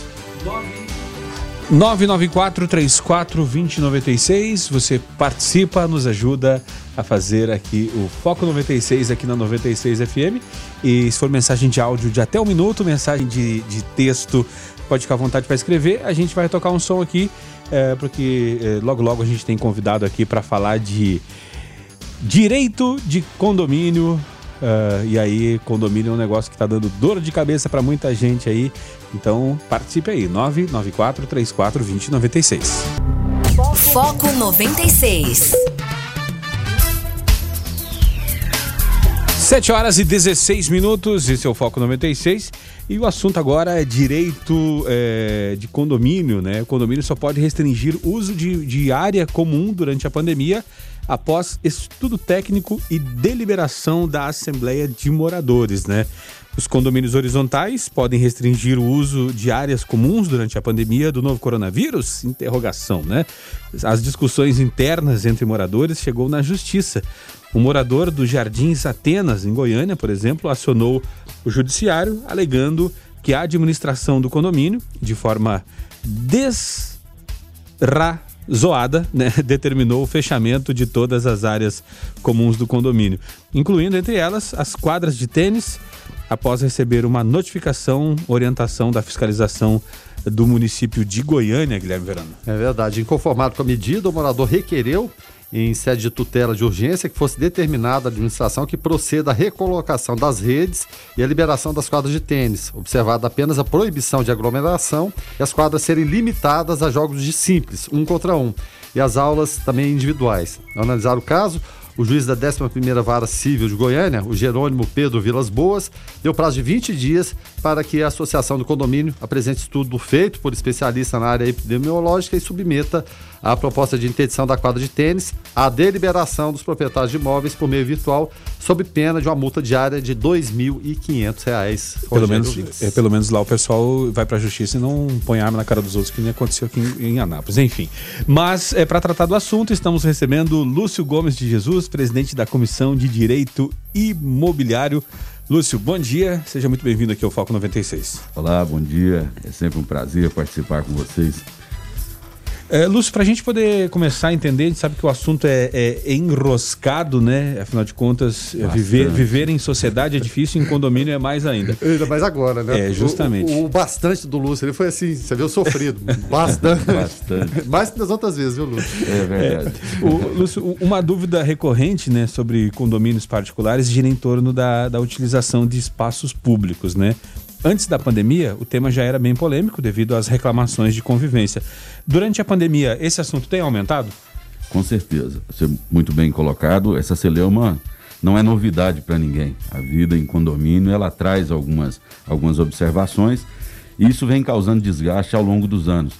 994-34-2096, você participa, nos ajuda a fazer aqui o Foco 96 aqui na 96 FM. E se for mensagem de áudio de até um minuto, mensagem de, de texto, pode ficar à vontade para escrever. A gente vai tocar um som aqui, é, porque é, logo logo a gente tem convidado aqui para falar de Direito de condomínio. Uh, e aí, condomínio é um negócio que está dando dor de cabeça para muita gente aí. Então, participe aí. 994 34 2096. Foco 96. 7 horas e 16 minutos, esse é o Foco 96. E o assunto agora é direito é, de condomínio, né? O condomínio só pode restringir uso de, de área comum durante a pandemia após estudo técnico e deliberação da Assembleia de Moradores, né? Os condomínios horizontais podem restringir o uso de áreas comuns durante a pandemia do novo coronavírus? Interrogação, né? As discussões internas entre moradores chegou na justiça. Um morador do Jardins Atenas, em Goiânia, por exemplo, acionou o judiciário alegando que a administração do condomínio, de forma desra Zoada né, determinou o fechamento de todas as áreas comuns do condomínio, incluindo entre elas as quadras de tênis, após receber uma notificação, orientação da fiscalização do município de Goiânia, Guilherme Verano. É verdade. Inconformado com a medida, o morador requereu em sede de tutela de urgência que fosse determinada a administração que proceda à recolocação das redes e a liberação das quadras de tênis, observada apenas a proibição de aglomeração e as quadras serem limitadas a jogos de simples, um contra um, e as aulas também individuais. Ao analisar o caso, o juiz da 11ª Vara Civil de Goiânia, o Jerônimo Pedro Vilas Boas, deu prazo de 20 dias para que a associação do condomínio apresente estudo feito por especialista na área epidemiológica e submeta a proposta de interdição da quadra de tênis à deliberação dos proprietários de imóveis por meio virtual, sob pena de uma multa diária de R$ 2.500. Pelo menos, é, pelo menos lá o pessoal vai para a justiça e não põe arma na cara dos outros, que nem aconteceu aqui em, em Anápolis. Enfim. Mas, é, para tratar do assunto, estamos recebendo Lúcio Gomes de Jesus, presidente da Comissão de Direito Imobiliário Lúcio, bom dia, seja muito bem-vindo aqui ao Foco 96. Olá, bom dia, é sempre um prazer participar com vocês. É, Lúcio, para a gente poder começar a entender, a gente sabe que o assunto é, é enroscado, né? Afinal de contas, viver, viver em sociedade é difícil, em condomínio é mais ainda. Ainda mais agora, né? É, justamente. O, o, o bastante do Lúcio, ele foi assim, você viu, sofrido. Bastante. bastante. mais que das outras vezes, viu, Lúcio? É verdade. É, o, Lúcio, uma dúvida recorrente, né, sobre condomínios particulares gira em torno da, da utilização de espaços públicos, né? Antes da pandemia, o tema já era bem polêmico devido às reclamações de convivência. Durante a pandemia, esse assunto tem aumentado? Com certeza. Você muito bem colocado. Essa celeuma não é novidade para ninguém. A vida em condomínio ela traz algumas, algumas observações e isso vem causando desgaste ao longo dos anos.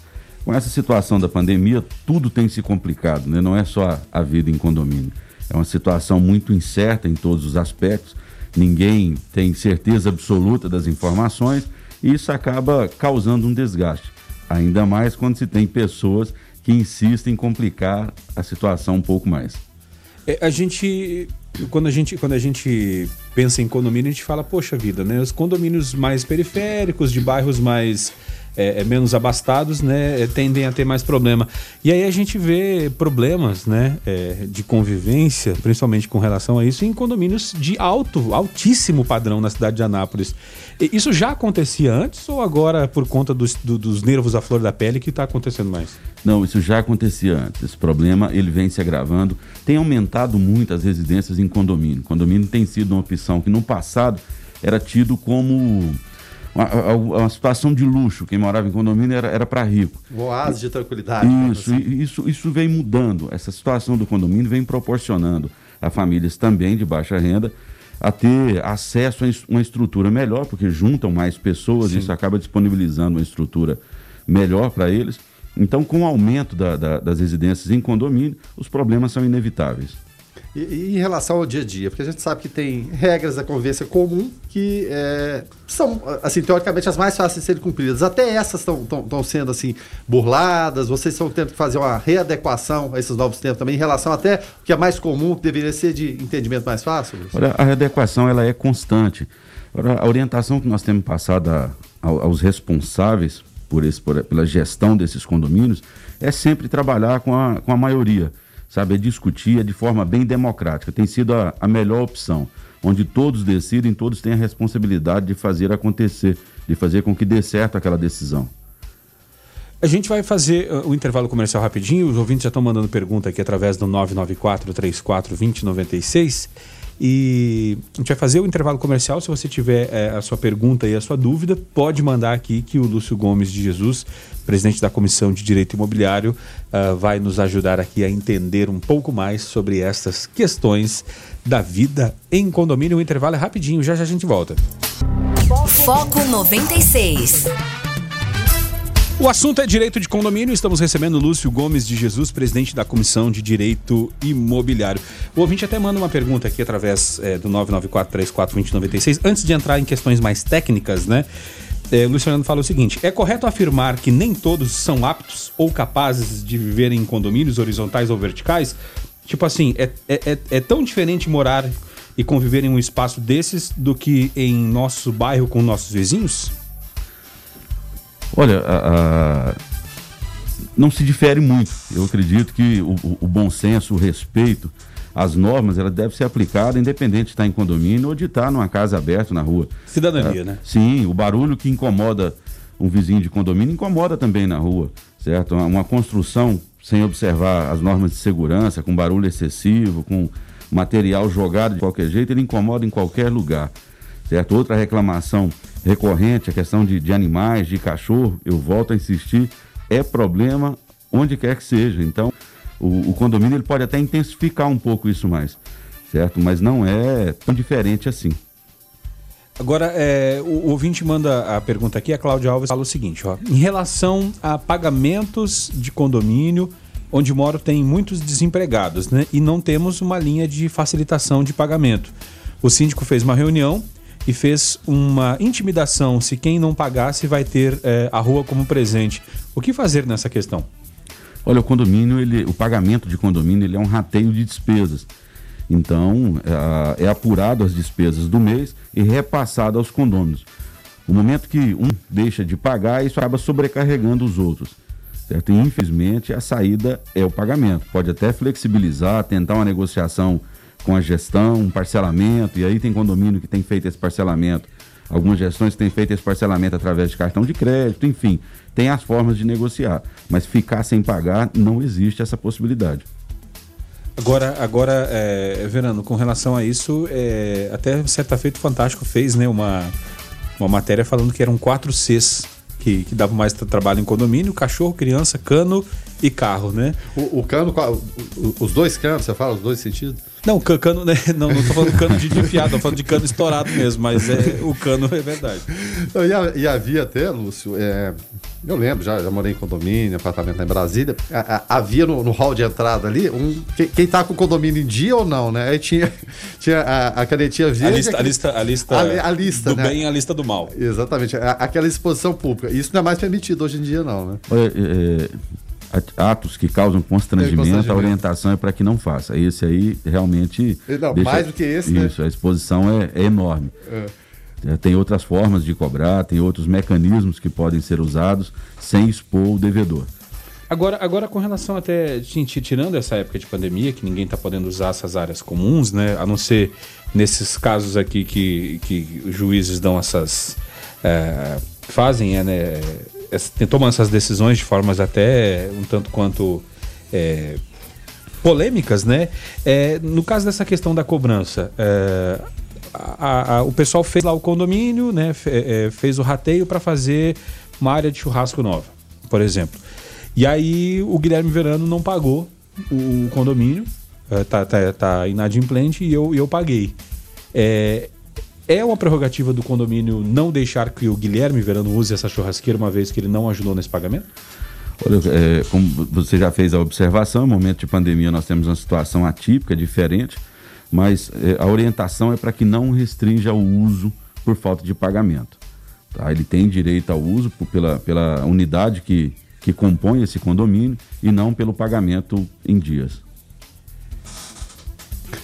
Com essa situação da pandemia, tudo tem se complicado, né? não é só a vida em condomínio. É uma situação muito incerta em todos os aspectos ninguém tem certeza absoluta das informações e isso acaba causando um desgaste. Ainda mais quando se tem pessoas que insistem em complicar a situação um pouco mais. É, a gente quando a gente quando a gente pensa em condomínio a gente fala poxa vida né os condomínios mais periféricos de bairros mais é, é, menos abastados, né, é, tendem a ter mais problema. E aí a gente vê problemas, né, é, de convivência, principalmente com relação a isso, em condomínios de alto, altíssimo padrão na cidade de Anápolis. E isso já acontecia antes ou agora por conta dos, do, dos nervos à flor da pele que está acontecendo mais? Não, isso já acontecia antes. Esse problema ele vem se agravando, tem aumentado muito as residências em condomínio. Condomínio tem sido uma opção que no passado era tido como uma, uma, situação de luxo. Quem morava em condomínio era, para rico. Um oásis de tranquilidade. Isso, assim. isso, isso vem mudando. Essa situação do condomínio vem proporcionando a famílias também de baixa renda a ter acesso a uma estrutura melhor, porque juntam mais pessoas, Sim. isso acaba disponibilizando uma estrutura melhor para eles. Então, com o aumento da, da, das residências em condomínio, os problemas são inevitáveis. E, e, em relação ao dia a dia, porque a gente sabe que tem regras da convivência comum que é, são, assim, teoricamente as mais fáceis de serem cumpridas. Até essas estão sendo, assim, burladas. Vocês estão tendo que fazer uma readequação a esses novos tempos também, em relação até o que é mais comum, que deveria ser de entendimento mais fácil? Olha, a readequação, ela é constante. A orientação que nós temos passado a, a, aos responsáveis por esse, por, pela gestão desses condomínios é sempre trabalhar com a, com a maioria sabe? É discutir de forma bem democrática. Tem sido a, a melhor opção, onde todos decidem, todos têm a responsabilidade de fazer acontecer, de fazer com que dê certo aquela decisão. A gente vai fazer uh, o intervalo comercial rapidinho. Os ouvintes já estão mandando pergunta aqui através do 994 34 2096. E a gente vai fazer o intervalo comercial. Se você tiver é, a sua pergunta e a sua dúvida, pode mandar aqui que o Lúcio Gomes de Jesus, presidente da Comissão de Direito Imobiliário, uh, vai nos ajudar aqui a entender um pouco mais sobre estas questões da vida em condomínio. O intervalo é rapidinho, já já a gente volta. Foco 96. O assunto é direito de condomínio. Estamos recebendo Lúcio Gomes de Jesus, presidente da Comissão de Direito Imobiliário. O ouvinte até manda uma pergunta aqui através é, do 994-34-2096. Antes de entrar em questões mais técnicas, né? É, o Luciano fala o seguinte: é correto afirmar que nem todos são aptos ou capazes de viver em condomínios horizontais ou verticais? Tipo assim, é, é, é, é tão diferente morar e conviver em um espaço desses do que em nosso bairro com nossos vizinhos? Olha, a, a, não se difere muito. Eu acredito que o, o, bom senso, o respeito às normas, ela deve ser aplicada independente de estar em condomínio ou de estar numa casa aberta na rua. Cidadania, é, né? Sim, o barulho que incomoda um vizinho de condomínio incomoda também na rua, certo? Uma, uma construção sem observar as normas de segurança, com barulho excessivo, com material jogado de qualquer jeito, ele incomoda em qualquer lugar certo? Outra reclamação recorrente, a questão de, de animais, de cachorro, eu volto a insistir, é problema onde quer que seja. Então, o, o, condomínio ele pode até intensificar um pouco isso mais, certo? Mas não é tão diferente assim. Agora, é, o, o ouvinte manda a pergunta aqui, a Cláudia Alves fala o seguinte, ó, em relação a pagamentos de condomínio, onde moro tem muitos desempregados, né? E não temos uma linha de facilitação de pagamento. O síndico fez uma reunião e fez uma intimidação se quem não pagasse vai ter é, a rua como presente. O que fazer nessa questão? Olha, o condomínio, ele, o pagamento de condomínio ele é um rateio de despesas. Então, é, é apurado as despesas do mês e repassado aos condôminos. O momento que um deixa de pagar, isso acaba sobrecarregando os outros. Certo? E, infelizmente, a saída é o pagamento. Pode até flexibilizar, tentar uma negociação com a gestão, um parcelamento, e aí tem condomínio que tem feito esse parcelamento. Algumas gestões têm feito esse parcelamento através de cartão de crédito, enfim, tem as formas de negociar. Mas ficar sem pagar, não existe essa possibilidade. Agora, agora é, Verano, com relação a isso, é, até certa feita o Fantástico fez né, uma, uma matéria falando que eram quatro Cs que, que davam mais trabalho em condomínio: cachorro, criança, cano e carro, né? O, o cano, os dois canos, você fala, os dois sentidos? Não, cano, né? Não, não tô falando cano de enfiado, tô falando de cano estourado mesmo, mas é, o cano é verdade. E, e havia até, Lúcio, é, eu lembro, já, já morei em condomínio, apartamento lá em Brasília, a, a, havia no, no, hall de entrada ali, um, quem, quem tá com o condomínio em dia ou não, né? Aí tinha, tinha a, a canetinha verde. A lista, a lista, a lista, a, a lista do né? bem e a lista do mal. Exatamente, aquela exposição pública. Isso não é mais permitido hoje em dia, não, né? É, é atos que causam constrangimento, constrangimento. a orientação é para que não faça. Esse aí realmente. Não, deixa, mais do que esse. Né? Isso, né? a exposição é, é enorme. É. É, tem outras formas de cobrar, tem outros mecanismos que podem ser usados sem expor o devedor. Agora, agora com relação até, tirando essa época de pandemia, que ninguém está podendo usar essas áreas comuns, né? A não ser nesses casos aqui que, que os juízes dão essas. É, fazem, é, né? Tomam essas decisões de formas até um tanto quanto é, polêmicas, né? É, no caso dessa questão da cobrança, é, a, a, o pessoal fez lá o condomínio, né? É, fez o rateio para fazer uma área de churrasco nova, por exemplo. E aí o Guilherme Verano não pagou o condomínio, é, tá, tá, tá inadimplente e eu, eu paguei. É, é uma prerrogativa do condomínio não deixar que o Guilherme Verano use essa churrasqueira uma vez que ele não ajudou nesse pagamento? Olha, é, como você já fez a observação, no momento de pandemia nós temos uma situação atípica, diferente, mas é, a orientação é para que não restrinja o uso por falta de pagamento. Tá? Ele tem direito ao uso pela, pela unidade que, que compõe esse condomínio e não pelo pagamento em dias.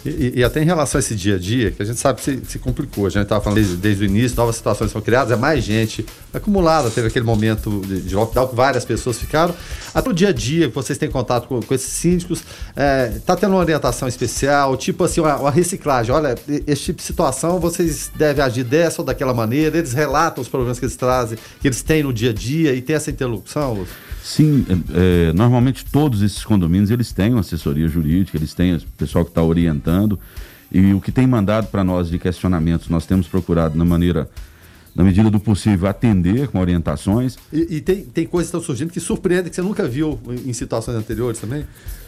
E, e, até em relação a esse dia a dia, que a gente sabe que se, se complicou, a gente estava falando desde, desde, o início, novas situações foram criadas, é mais gente acumulada, teve aquele momento de, de lockdown que várias pessoas ficaram. Até o dia a dia, que vocês têm contato com, com esses síndicos, está é, tá tendo uma orientação especial, tipo assim, uma, uma, reciclagem. Olha, esse tipo de situação vocês devem agir dessa ou daquela maneira, eles relatam os problemas que eles trazem, que eles têm no dia a dia e tem essa interlocução, Lúcio? Sim, é, é, normalmente todos esses condomínios eles têm uma assessoria jurídica, eles têm o pessoal que está orientando e o que tem mandado para nós de questionamentos nós temos procurado na maneira, na medida do possível, atender com orientações. E, e tem, tem coisas que estão surgindo que surpreendem que você nunca viu em situações anteriores também?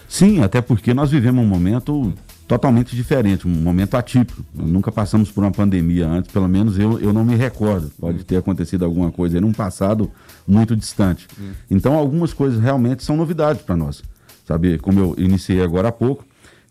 Sim, até porque nós vivemos um momento totalmente diferente, um momento atípico. Nunca passamos por uma pandemia antes, pelo menos eu, eu não me recordo. Pode ter acontecido alguma coisa aí num passado muito distante. Hum. Então, algumas coisas realmente são novidades para nós. Sabe, como eu iniciei agora há pouco,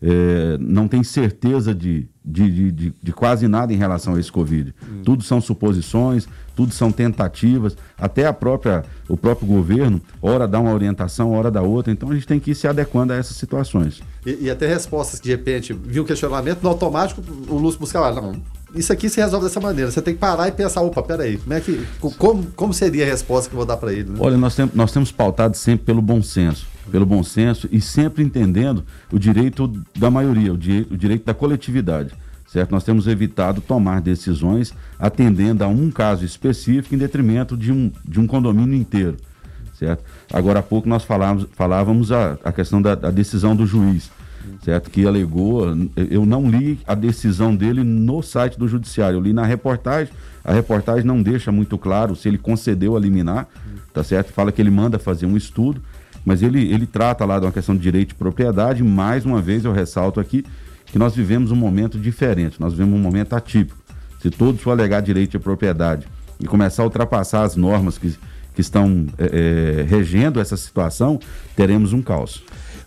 é, não tem certeza de, de, de, de, quase nada em relação a esse Covid. Hum. Tudo são suposições, tudo são tentativas, até a própria, o próprio governo, hora dá uma orientação, hora dá outra, então a gente tem que ir se adequando a essas situações. E, e até respostas que de repente viu o questionamento, no automático o Lúcio buscava, não, isso aqui se resolve dessa maneira. Você tem que parar e pensar, opa, peraí, como, é que, como, como seria a resposta que eu vou dar para ele? Né? Olha, nós, tem, nós temos pautado sempre pelo bom senso, pelo bom senso e sempre entendendo o direito da maioria, o direito, o direito da coletividade certo? Nós temos evitado tomar decisões atendendo a um caso específico em detrimento de um, de um condomínio inteiro, certo? Agora há pouco nós falávamos, falávamos a, a questão da, da decisão do juiz, certo? Que alegou, eu não li a decisão dele no site do judiciário, eu li na reportagem, a reportagem não deixa muito claro se ele concedeu a liminar, tá certo? Fala que ele manda fazer um estudo, mas ele, ele trata lá de uma questão de direito de propriedade, mais uma vez eu ressalto aqui, que nós vivemos um momento diferente, nós vivemos um momento atípico. Se todos for alegar direito de propriedade e começar a ultrapassar as normas que, que estão é, regendo essa situação, teremos um caos.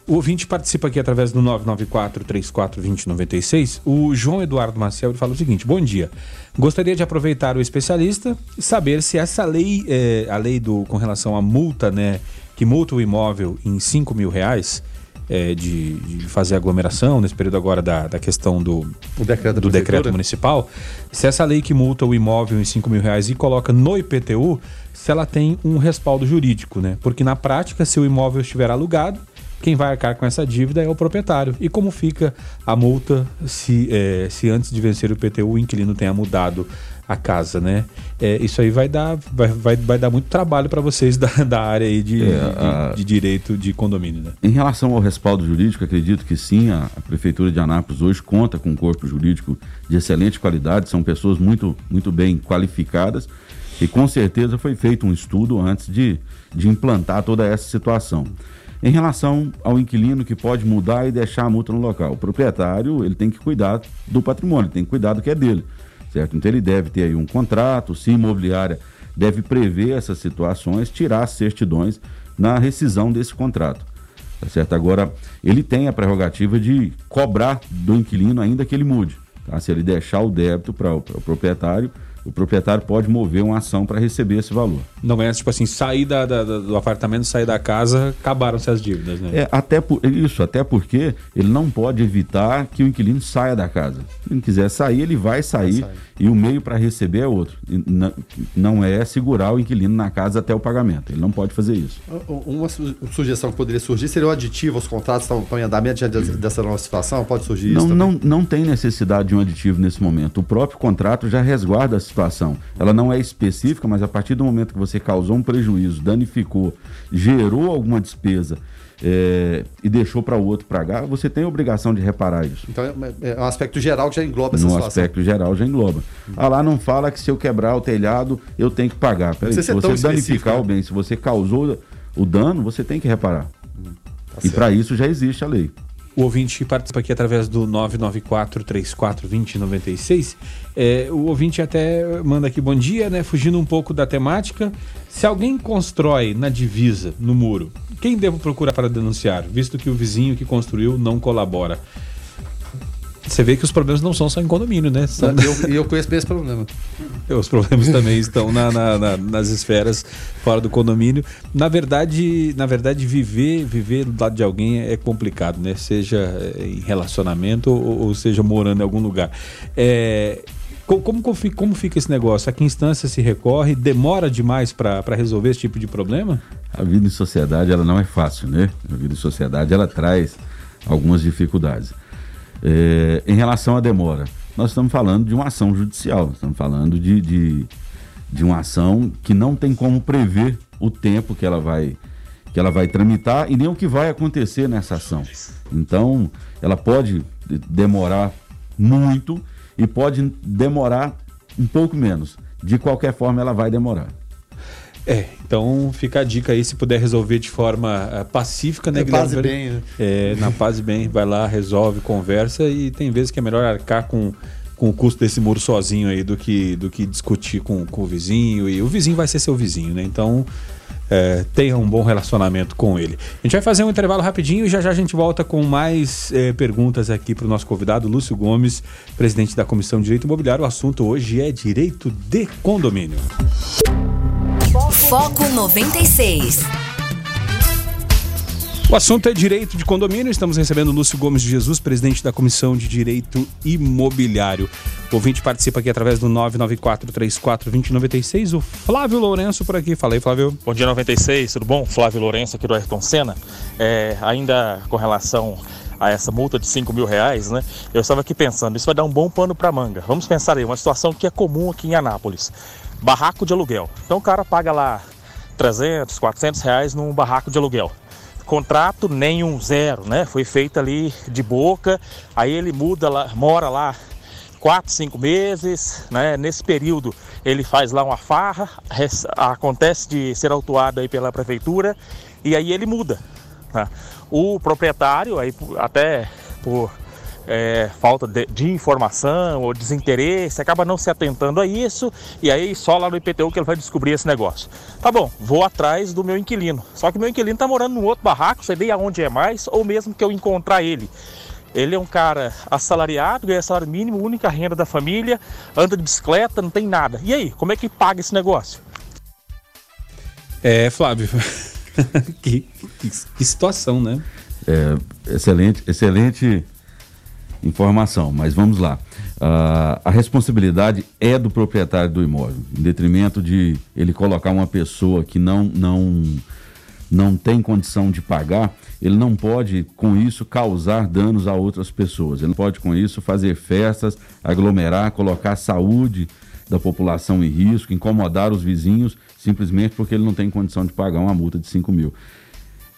O ouvinte participa aqui através do 994-34-2096. O João Eduardo Maciel fala o seguinte: Bom dia. Gostaria de aproveitar o especialista e saber se essa lei, é, a lei do, com relação à multa, né, que multa o imóvel em 5 mil reais, é, de, de fazer aglomeração, nesse período agora da, da questão do, O decreto do decreto municipal, se essa lei que multa o imóvel em 5 mil reais e coloca no IPTU, se ela tem um respaldo jurídico, né? Porque na prática, se o imóvel estiver alugado, quem vai arcar com essa dívida é o proprietário. E como fica a multa se, é, se antes de vencer o IPTU o inquilino tenha mudado a casa, né? É, isso aí vai dar, vai, vai, vai dar muito trabalho para vocês da, da área aí de, É, de- a- de direito de condomínio, né? Em relação ao respaldo jurídico, acredito que sim, a, a Prefeitura de Anápolis hoje conta com um corpo jurídico de excelente qualidade, são pessoas muito, muito bem qualificadas e com certeza foi feito um estudo antes de, de implantar toda essa situação. Em relação ao inquilino que pode mudar e deixar a multa no local, o proprietário ele tem que cuidar do patrimônio, tem que cuidar do que é dele, certo? Então ele deve ter aí um contrato, se imobiliária deve prever essas situações, tirar certidões na rescisão desse contrato. Tá certo? Agora, ele tem a prerrogativa de cobrar do inquilino ainda que ele mude. Tá? Se ele deixar o débito para o proprietário, o proprietário pode mover uma ação para receber esse valor. Não é tipo assim, sair da, da- do apartamento, sair da casa, acabaram-se as dívidas, né? É, até por, isso, até porque ele não pode evitar que o inquilino saia da casa. Se ele quiser sair, ele vai sair, e o meio para receber é outro. E não, não é segurar o inquilino na casa até o pagamento. Ele não pode fazer isso. Uma su- sugestão que poderia surgir seria o aditivo aos contratos que estão, estão em andamento diante des- dessa nova situação? Pode surgir isso Não, também? não, não tem necessidade de um aditivo nesse momento. O próprio contrato já resguarda a situação. Ela não é específica, mas a partir do momento que você causou um prejuízo, danificou, gerou alguma despesa é, e deixou para o outro pagar, você tem a obrigação de reparar isso. Então é, é um aspecto geral que já engloba essa No situação. aspecto geral já engloba. Ah, lá não fala que se eu quebrar o telhado, eu tenho que pagar. Peraí, se você danificar né? o bem, se você causou o dano, você tem que reparar. Tá e para isso já existe a lei. O ouvinte participa aqui através do 994-34-2096. É, o ouvinte até manda aqui bom dia, né? Fugindo um pouco da temática. Se alguém constrói na divisa, no muro, quem devo procurar para denunciar, visto que o vizinho que construiu não colabora? Você vê que os problemas não são só em condomínio, né? São- E eu, eu conheço bem esse problema. os problemas também estão na- na- na- nas esferas fora do condomínio. Na verdade, na verdade, viver, viver do lado de alguém é complicado, né? Seja eh, em relacionamento ou, ou seja morando em algum lugar. É, co- como, como fica- como fica esse negócio? A que instância se recorre? Demora demais para resolver esse tipo de problema? A vida em sociedade ela não é fácil, né? A vida em sociedade ela traz algumas dificuldades. É, em relação à demora, nós estamos falando de uma ação judicial, estamos falando de, de, de uma ação que não tem como prever o tempo que ela vai que ela vai tramitar e nem o que vai acontecer nessa ação. Então, ela pode de- demorar muito e pode demorar um pouco menos. De qualquer forma, ela vai demorar. É, então fica a dica aí, se puder resolver de forma eh, pacífica, né, É, paz e bem, né? É, na paz e bem, vai lá, resolve, conversa e tem vezes que é melhor arcar com, com o custo desse muro sozinho aí do que, do que discutir com, com o vizinho. E o vizinho vai ser seu vizinho, né? Então é, tenha um bom relacionamento com ele. A gente vai fazer um intervalo rapidinho e já já a gente volta com mais eh, perguntas aqui para o nosso convidado, Lúcio Gomes, presidente da Comissão de Direito Imobiliário. O assunto hoje é direito de condomínio. Foco 96. O assunto é direito de condomínio. Estamos recebendo o Lúcio Gomes de Jesus, presidente da Comissão de Direito Imobiliário. O ouvinte participa aqui através do 994-34-2096. O Flávio Lourenço por aqui. Fala aí, Flávio. Bom dia 96, tudo bom? Flávio Lourenço aqui do Ayrton Senna. É, ainda com relação a essa multa de 5 mil reais, né? Eu estava aqui pensando, isso vai dar um bom pano para manga. Vamos pensar aí, uma situação que é comum aqui em Anápolis. Barraco de aluguel. Então o cara paga lá 300, 400 reais num barraco de aluguel. Contrato nenhum, zero, né? Foi feito ali de boca, aí ele muda lá, mora lá quatro, cinco meses, né? Nesse período ele faz lá uma farra, acontece de ser autuado aí pela prefeitura e aí ele muda. tá? O proprietário, aí até por é, falta de, de informação ou desinteresse, acaba não se atentando a isso e aí só lá no IPTU que ele vai descobrir esse negócio. Tá bom, vou atrás do meu inquilino. Só que meu inquilino tá morando num outro barraco, sei nem aonde é mais, ou mesmo que eu encontrar ele. Ele é um cara assalariado, ganha salário mínimo, única renda da família, anda de bicicleta, não tem nada. E aí, como é que paga esse negócio? É, Flávio. que, que, que situação, né? É, excelente, excelente informação, mas vamos lá. Uh, a responsabilidade é do proprietário do imóvel, em detrimento de ele colocar uma pessoa que não, não, não tem condição de pagar, ele não pode, com isso, causar danos a outras pessoas. Ele não pode, com isso, fazer festas, aglomerar, colocar a saúde da população em risco, incomodar os vizinhos, simplesmente porque ele não tem condição de pagar uma multa de 5 mil.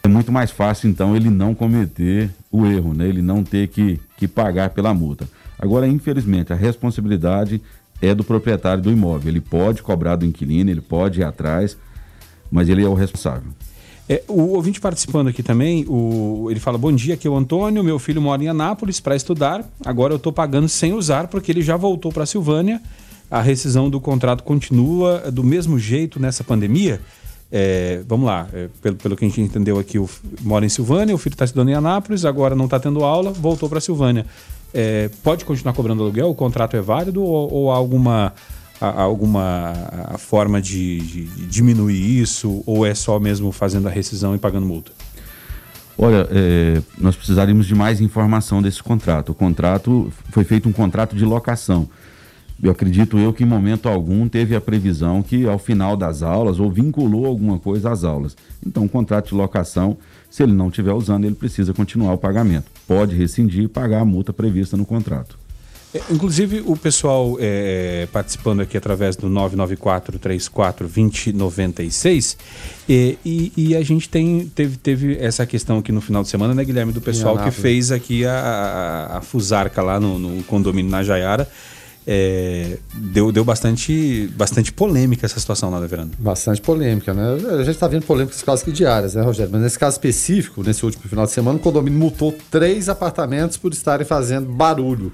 É muito mais fácil, então, ele não cometer o erro, né? ele não ter que, que pagar pela multa. Agora, infelizmente, a responsabilidade é do proprietário do imóvel. Ele pode cobrar do inquilino, ele pode ir atrás, mas ele é o responsável. É, o ouvinte participando aqui também, o, ele fala: Bom dia, aqui é o Antônio. Meu filho mora em Anápolis para estudar. Agora eu estou pagando sem usar porque ele já voltou para Silvânia. A rescisão do contrato continua do mesmo jeito nessa pandemia. É, vamos lá, é, pelo, pelo que a gente entendeu aqui, o, mora em Silvânia, o filho está estudando em Anápolis, agora não está tendo aula, voltou para Silvânia. É, pode continuar cobrando aluguel? O contrato é válido ou, ou há alguma alguma forma de, de, diminuir isso ou é só mesmo fazendo a rescisão e pagando multa? Olha, é, nós precisaríamos de mais informação desse contrato. O contrato foi feito um contrato de locação. Eu acredito eu que em momento algum teve a previsão que ao final das aulas ou vinculou alguma coisa às aulas. Então, o contrato de locação, se ele não estiver usando, ele precisa continuar o pagamento. Pode rescindir e pagar a multa prevista no contrato. É, inclusive, o pessoal é, participando aqui através do 994-34-2096, e, e, e, a gente tem, teve, teve essa questão aqui no final de semana, né, Guilherme, do pessoal que fez aqui a, a, a Fusarca lá no, no condomínio na Jaiara. É, deu, deu bastante, bastante polêmica essa situação lá, né, Verano? Bastante polêmica, né? A gente está vendo polêmicas quase que diárias, né, Rogério? Mas nesse caso específico, nesse último final de semana, o condomínio multou três apartamentos por estarem fazendo barulho.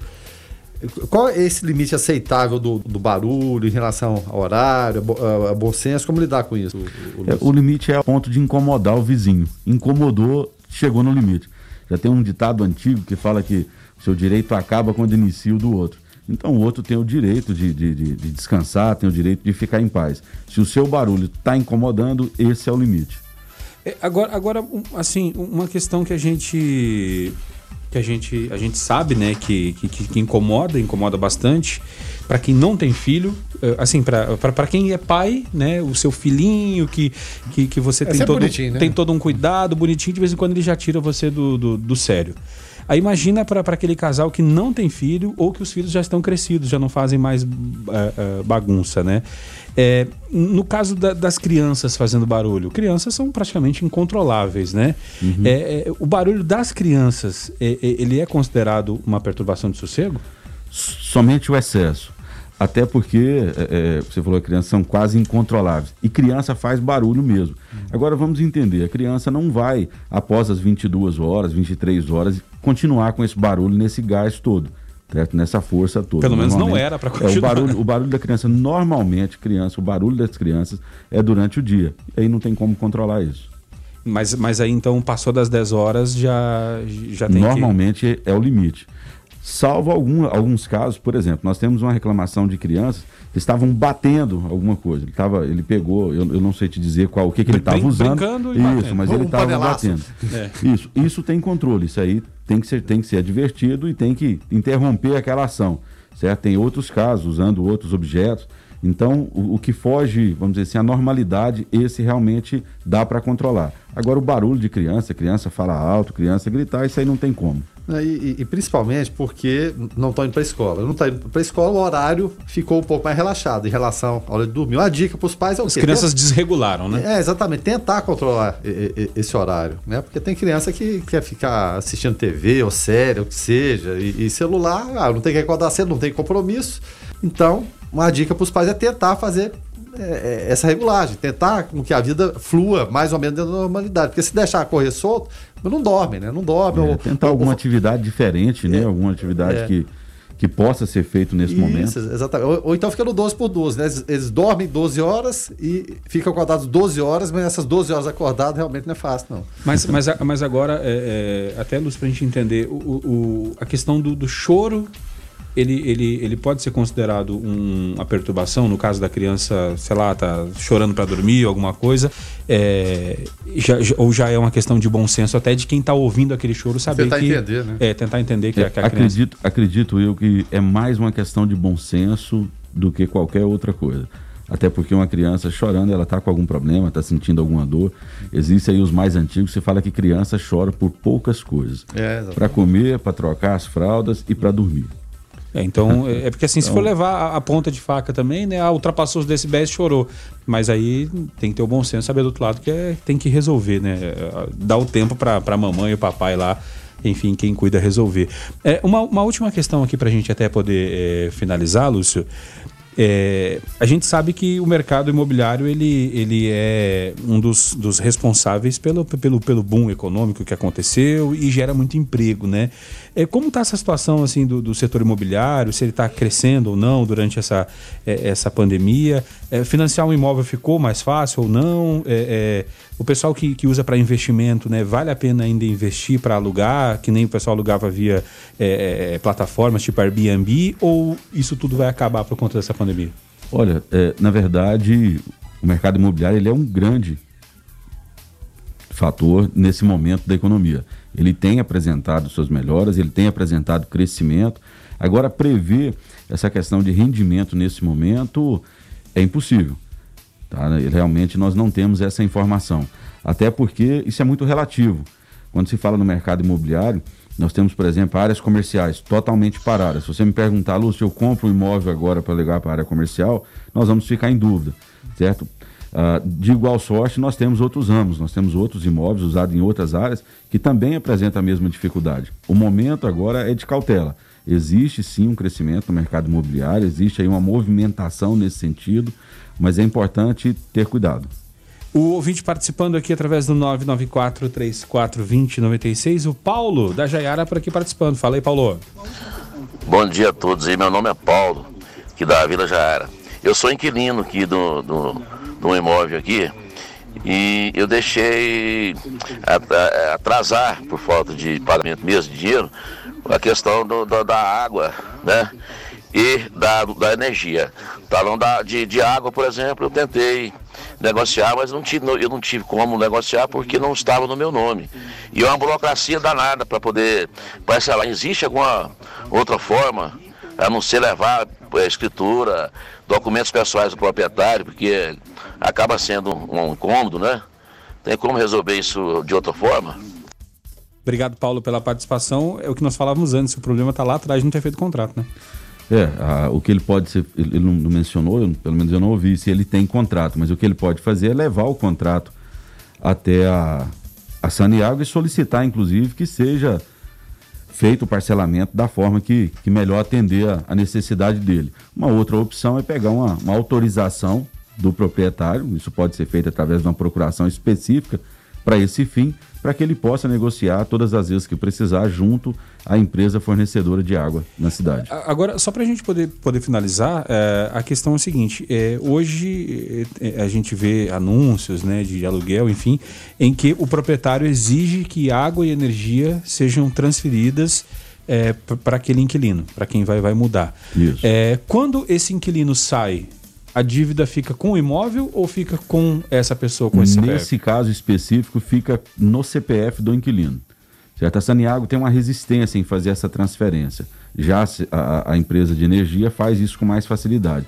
Qual é esse limite aceitável do, do barulho em relação ao horário, a, a bom senso? Como lidar com isso? O, o, é, o limite é a ponto de incomodar o vizinho. Incomodou, chegou no limite. Já tem um ditado antigo que fala que o seu direito acaba quando inicia o do outro. Então o outro tem o direito de, de, de, de descansar, tem o direito de ficar em paz. Se o seu barulho está incomodando, esse é o limite. É, agora, agora, assim, uma questão que a gente que a gente, a gente sabe, né, que, que, que incomoda, incomoda bastante. Para quem não tem filho, eh, assim, para quem é pai, né, o seu filhinho que, que, que você tem, é todo, né? tem todo um cuidado bonitinho, de vez em quando ele já tira você do, do, do sério. Aí imagina para aquele casal que não tem filho ou que os filhos já estão crescidos, já não fazem mais uh, uh, bagunça, né? É, no caso da, das crianças fazendo barulho, crianças são praticamente incontroláveis, né? Uhum. É, é, o barulho das crianças, é, é, ele é considerado uma perturbação de sossego? Somente o excesso. Até porque, é, é, você falou que crianças são quase incontroláveis. E criança faz barulho mesmo. Uhum. Agora vamos entender: a criança não vai, após as 22 horas, 23 horas, continuar com esse barulho nesse gás todo. Certo? Nessa força toda. Pelo menos não era para continuar. É, o, barulho, o barulho da criança, normalmente, criança, o barulho das crianças é durante o dia. E aí não tem como controlar isso. Mas, mas aí então passou das 10 horas já, já tem Normalmente que... é o limite. Salvo algum, alguns casos, por exemplo, nós temos uma reclamação de crianças que estavam batendo alguma coisa. Ele, tava, ele pegou, eu, eu não sei te dizer qual o que, que ele estava usando. E isso, batendo. mas ele estava batendo. É. Isso, isso tem controle, isso aí tem que, ser, tem que ser advertido e tem que interromper aquela ação. Certo? Tem outros casos, usando outros objetos. Então, o, o, que foge, vamos dizer assim, a normalidade, esse realmente dá para controlar. Agora, o barulho de criança, criança fala alto, criança gritar, isso aí não tem como. Né, e, e, principalmente porque não estão indo para a escola. Não está indo para a escola, o horário ficou um pouco mais relaxado em relação à hora de dormir. Uma dica para os pais é o As quê? crianças desregularam, né? É, exatamente. Tentar controlar esse horário. Né? Porque tem criança que quer ficar assistindo TV ou série, ou o que seja, e, e celular, ah, não tem que acordar cedo, não tem compromisso. Então, uma dica para os pais é tentar fazer é, é, essa regulagem, tentar com que a vida flua mais ou menos dentro da normalidade. Porque se deixar correr solto, não dorme, né? Não dorme. É, ou, tentar ou, alguma ou, atividade diferente, né? É, alguma atividade é. que, que possa ser feito nesse Isso, momento. Exatamente. Ou, ou, então fica no 12 por 12, né? Eles, eles, dormem 12 horas e ficam acordados 12 horas, mas essas 12 horas acordados realmente não é fácil, não. Mas, mas, mas agora, é, é, até Luz, para a gente entender, o, o, a questão do, do choro ele, ele, ele pode ser considerado um, uma perturbação, no caso da criança, sei lá, tá chorando para dormir, alguma coisa, é, já, já, ou já é uma questão de bom senso até de quem está ouvindo aquele choro saber tentar que... entender, né? É, tentar entender que, É, que a criança... acredito, acredito eu que é mais uma questão de bom senso do que qualquer outra coisa. Até porque uma criança chorando, ela está com algum problema, está sentindo alguma dor. Existem aí os mais antigos, você fala que criança chora por poucas coisas. É, exatamente. para comer, para trocar as fraldas e para dormir. É, então, é é porque assim, se Então- for levar a, a ponta de faca também, né? Ah, ultrapassou os decibéis chorou. Mas aí tem que ter o bom senso, saber do outro lado que é, tem que resolver, né? Dar o tempo para a mamãe e o papai lá, enfim, quem cuida resolver. É, uma, uma última questão aqui para a gente até poder é, finalizar, Lúcio. É, a gente sabe que o mercado imobiliário ele, ele é um dos, dos responsáveis pelo, pelo, pelo boom econômico que aconteceu e gera muito emprego, né? É, como está essa situação assim do, do setor imobiliário? Se ele está crescendo ou não durante essa, é, essa pandemia? É, financiar um imóvel ficou mais fácil ou não? É, é, o pessoal que, que usa para investimento, né? Vale a pena ainda investir para alugar, que nem o pessoal alugava via é, plataformas tipo Airbnb? Ou isso tudo vai acabar por conta dessa pandemia? Olha, na verdade, o mercado imobiliário ele é um grande fator nesse momento da economia. Ele tem apresentado suas melhoras, ele tem apresentado crescimento. Agora, prever essa questão de rendimento nesse momento é impossível. Tá? Realmente nós não temos essa informação. Até porque isso é muito relativo. Quando se fala no mercado imobiliário, nós temos, por exemplo, áreas comerciais totalmente paradas. Se você me perguntar, Lúcio, eu compro um imóvel agora para levar para a área comercial, nós vamos ficar em dúvida, certo? Ah, de igual sorte, nós temos outros ramos, nós temos outros imóveis usados em outras áreas que também apresentam a mesma dificuldade. O momento agora é de cautela. Existe sim um crescimento no mercado imobiliário, existe aí uma movimentação nesse sentido, mas é importante ter cuidado. O ouvinte participando aqui através do 994-3420-96, o Paulo da Jaiara por aqui participando. Fala aí, Paulo. Bom dia a todos aí, meu nome é Paulo, aqui da Vila Jaara. Eu sou inquilino aqui do, do, do imóvel aqui e eu deixei atra- atrasar, por falta de pagamento mesmo de dinheiro, a questão do- do- da água, né? E da, da energia. Talão da, de, de água, por exemplo, eu tentei negociar, mas não tive, eu não tive como negociar porque não estava no meu nome. E é uma burocracia danada para poder parcelar. Existe alguma outra forma, a não ser levar eh, escritura, documentos pessoais do proprietário, porque acaba sendo um, um incômodo, né? Tem como resolver isso de outra forma? Obrigado, Paulo, pela participação. É o que nós falávamos antes, o problema está lá atrás de não ter feito contrato, né? É, a- o que ele pode ser, ele ele não não mencionou, eu- pelo menos eu não ouvi se ele tem contrato, mas o que ele pode fazer é levar o contrato até a, a Saniago e solicitar, inclusive, que seja feito o parcelamento da forma que, que melhor atender a, a necessidade dele. Uma outra opção é pegar uma, uma autorização do proprietário, isso pode ser feito através de uma procuração específica para esse fim, para que ele possa negociar todas as vezes que precisar junto à empresa fornecedora de água na cidade. A- Agora, só para a gente poder, poder finalizar, é, a questão é o seguinte: é, hoje é, a gente vê anúncios né, de aluguel, enfim, em que o proprietário exige que água e energia sejam transferidas para aquele inquilino, para quem vai, vai mudar. Isso. É, quando esse inquilino sai, a dívida fica com o imóvel ou fica com essa pessoa, com esse CPF? Nesse caso específico, fica no CPF do inquilino. Certo? A Saniago tem uma resistência em fazer essa transferência. Já a, a empresa de energia faz isso com mais facilidade.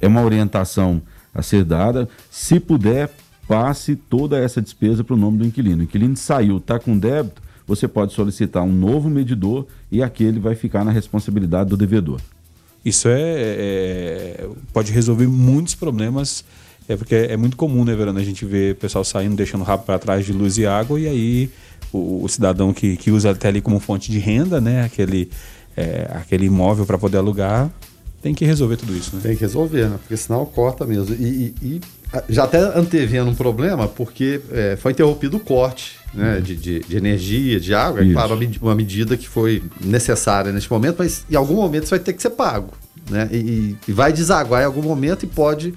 É uma orientação a ser dada. Se puder, passe toda essa despesa para o nome do inquilino. O inquilino saiu, está com débito, você pode solicitar um novo medidor e aquele vai ficar na responsabilidade do devedor. Isso é, é- pode resolver muitos problemas, é porque é muito comum, né, Verano, a gente o pessoal saindo, deixando o rabo para trás de luz e água, e aí o, o cidadão que, que usa até ali como fonte de renda, né, aquele, é, aquele imóvel para poder alugar, tem que resolver tudo isso, né? Tem que resolver, né? Porque senão corta mesmo. E, e- e, já até antevendo um problema, porque é, foi interrompido o corte né, de, de- de energia, de água. É Isso. claro, uma, medi- uma medida que foi necessária neste momento, mas em algum momento isso vai ter que ser pago. Né? E, e- e vai desaguar em algum momento e pode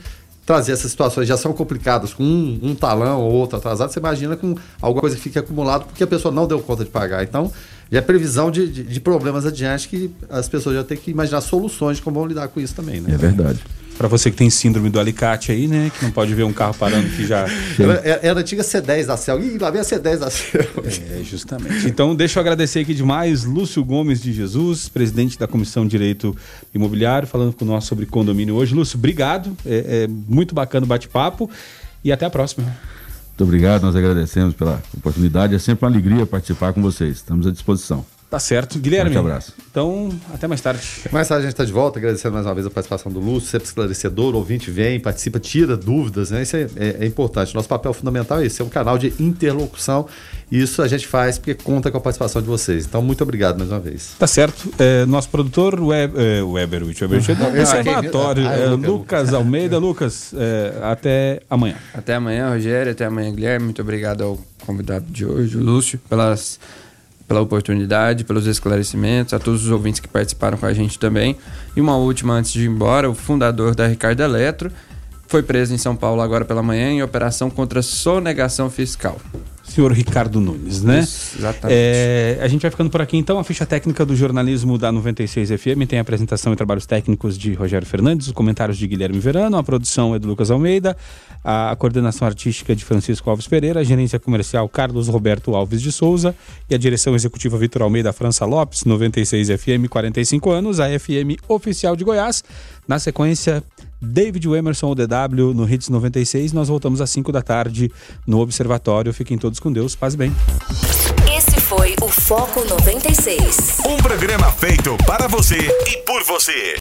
trazer essas situações já são complicadas com um, um talão ou outro atrasado. Você imagina com alguma coisa que fica acumulado porque a pessoa não deu conta de pagar. Então, já é previsão de, de, de problemas adiante que as pessoas já têm que imaginar soluções de como vão lidar com isso também, né? É verdade. Para você que tem síndrome do alicate aí, né? Que não pode ver um carro parando que já. Era, era a antiga C10 da Cel. Ih, lá vem a C10 da Cel. É, justamente. Então, deixa eu agradecer aqui demais Lúcio Gomes de Jesus, presidente da Comissão de Direito Imobiliário, falando com nós sobre condomínio hoje. Lúcio, obrigado. É, é muito bacana o bate-papo e até a próxima. Muito obrigado, nós agradecemos pela oportunidade. É sempre uma alegria participar com vocês. Estamos à disposição. Tá certo. Guilherme. Forte abraço. Então, até mais tarde. Mais tarde a gente está de volta, agradecendo mais uma vez a participação do Lúcio, sempre esclarecedor, ouvinte vem, participa, tira dúvidas, né? Isso é, é, é importante. Nosso papel fundamental é esse, é um canal de interlocução. E isso a gente faz porque conta com a participação de vocês. Então, muito obrigado mais uma vez. Tá certo. É, nosso produtor, Web, é, Weber, o Weber, é observatório, Ah, é, Lucas. Almeida. Lucas, é, até amanhã. Até amanhã, Rogério. Até amanhã, Guilherme. Muito obrigado ao convidado de hoje, o Lúcio, pelas, pela oportunidade, pelos esclarecimentos, a todos os ouvintes que participaram com a gente também. E uma última antes de ir embora: o fundador da Ricardo Eletro foi preso em São Paulo agora pela manhã em operação contra sonegação fiscal. Senhor Ricardo Nunes, né? Isso, exatamente. É, a gente vai ficando por aqui então. A ficha técnica do jornalismo da 96 FM tem a apresentação e trabalhos técnicos de Rogério Fernandes, os comentários de Guilherme Verano, a produção é do Lucas Almeida, a coordenação artística de Francisco Alves Pereira, a gerência comercial Carlos Roberto Alves de Souza e a direção executiva Vitor Almeida França Lopes, 96 FM, 45 anos, a FM oficial de Goiás. Na sequência, David Emerson, o DW, no Hits 96. Nós voltamos às 5 da tarde no Observatório. Fiquem todos com Deus. Paz e bem. Esse foi o Foco 96. Um programa feito para você e por você.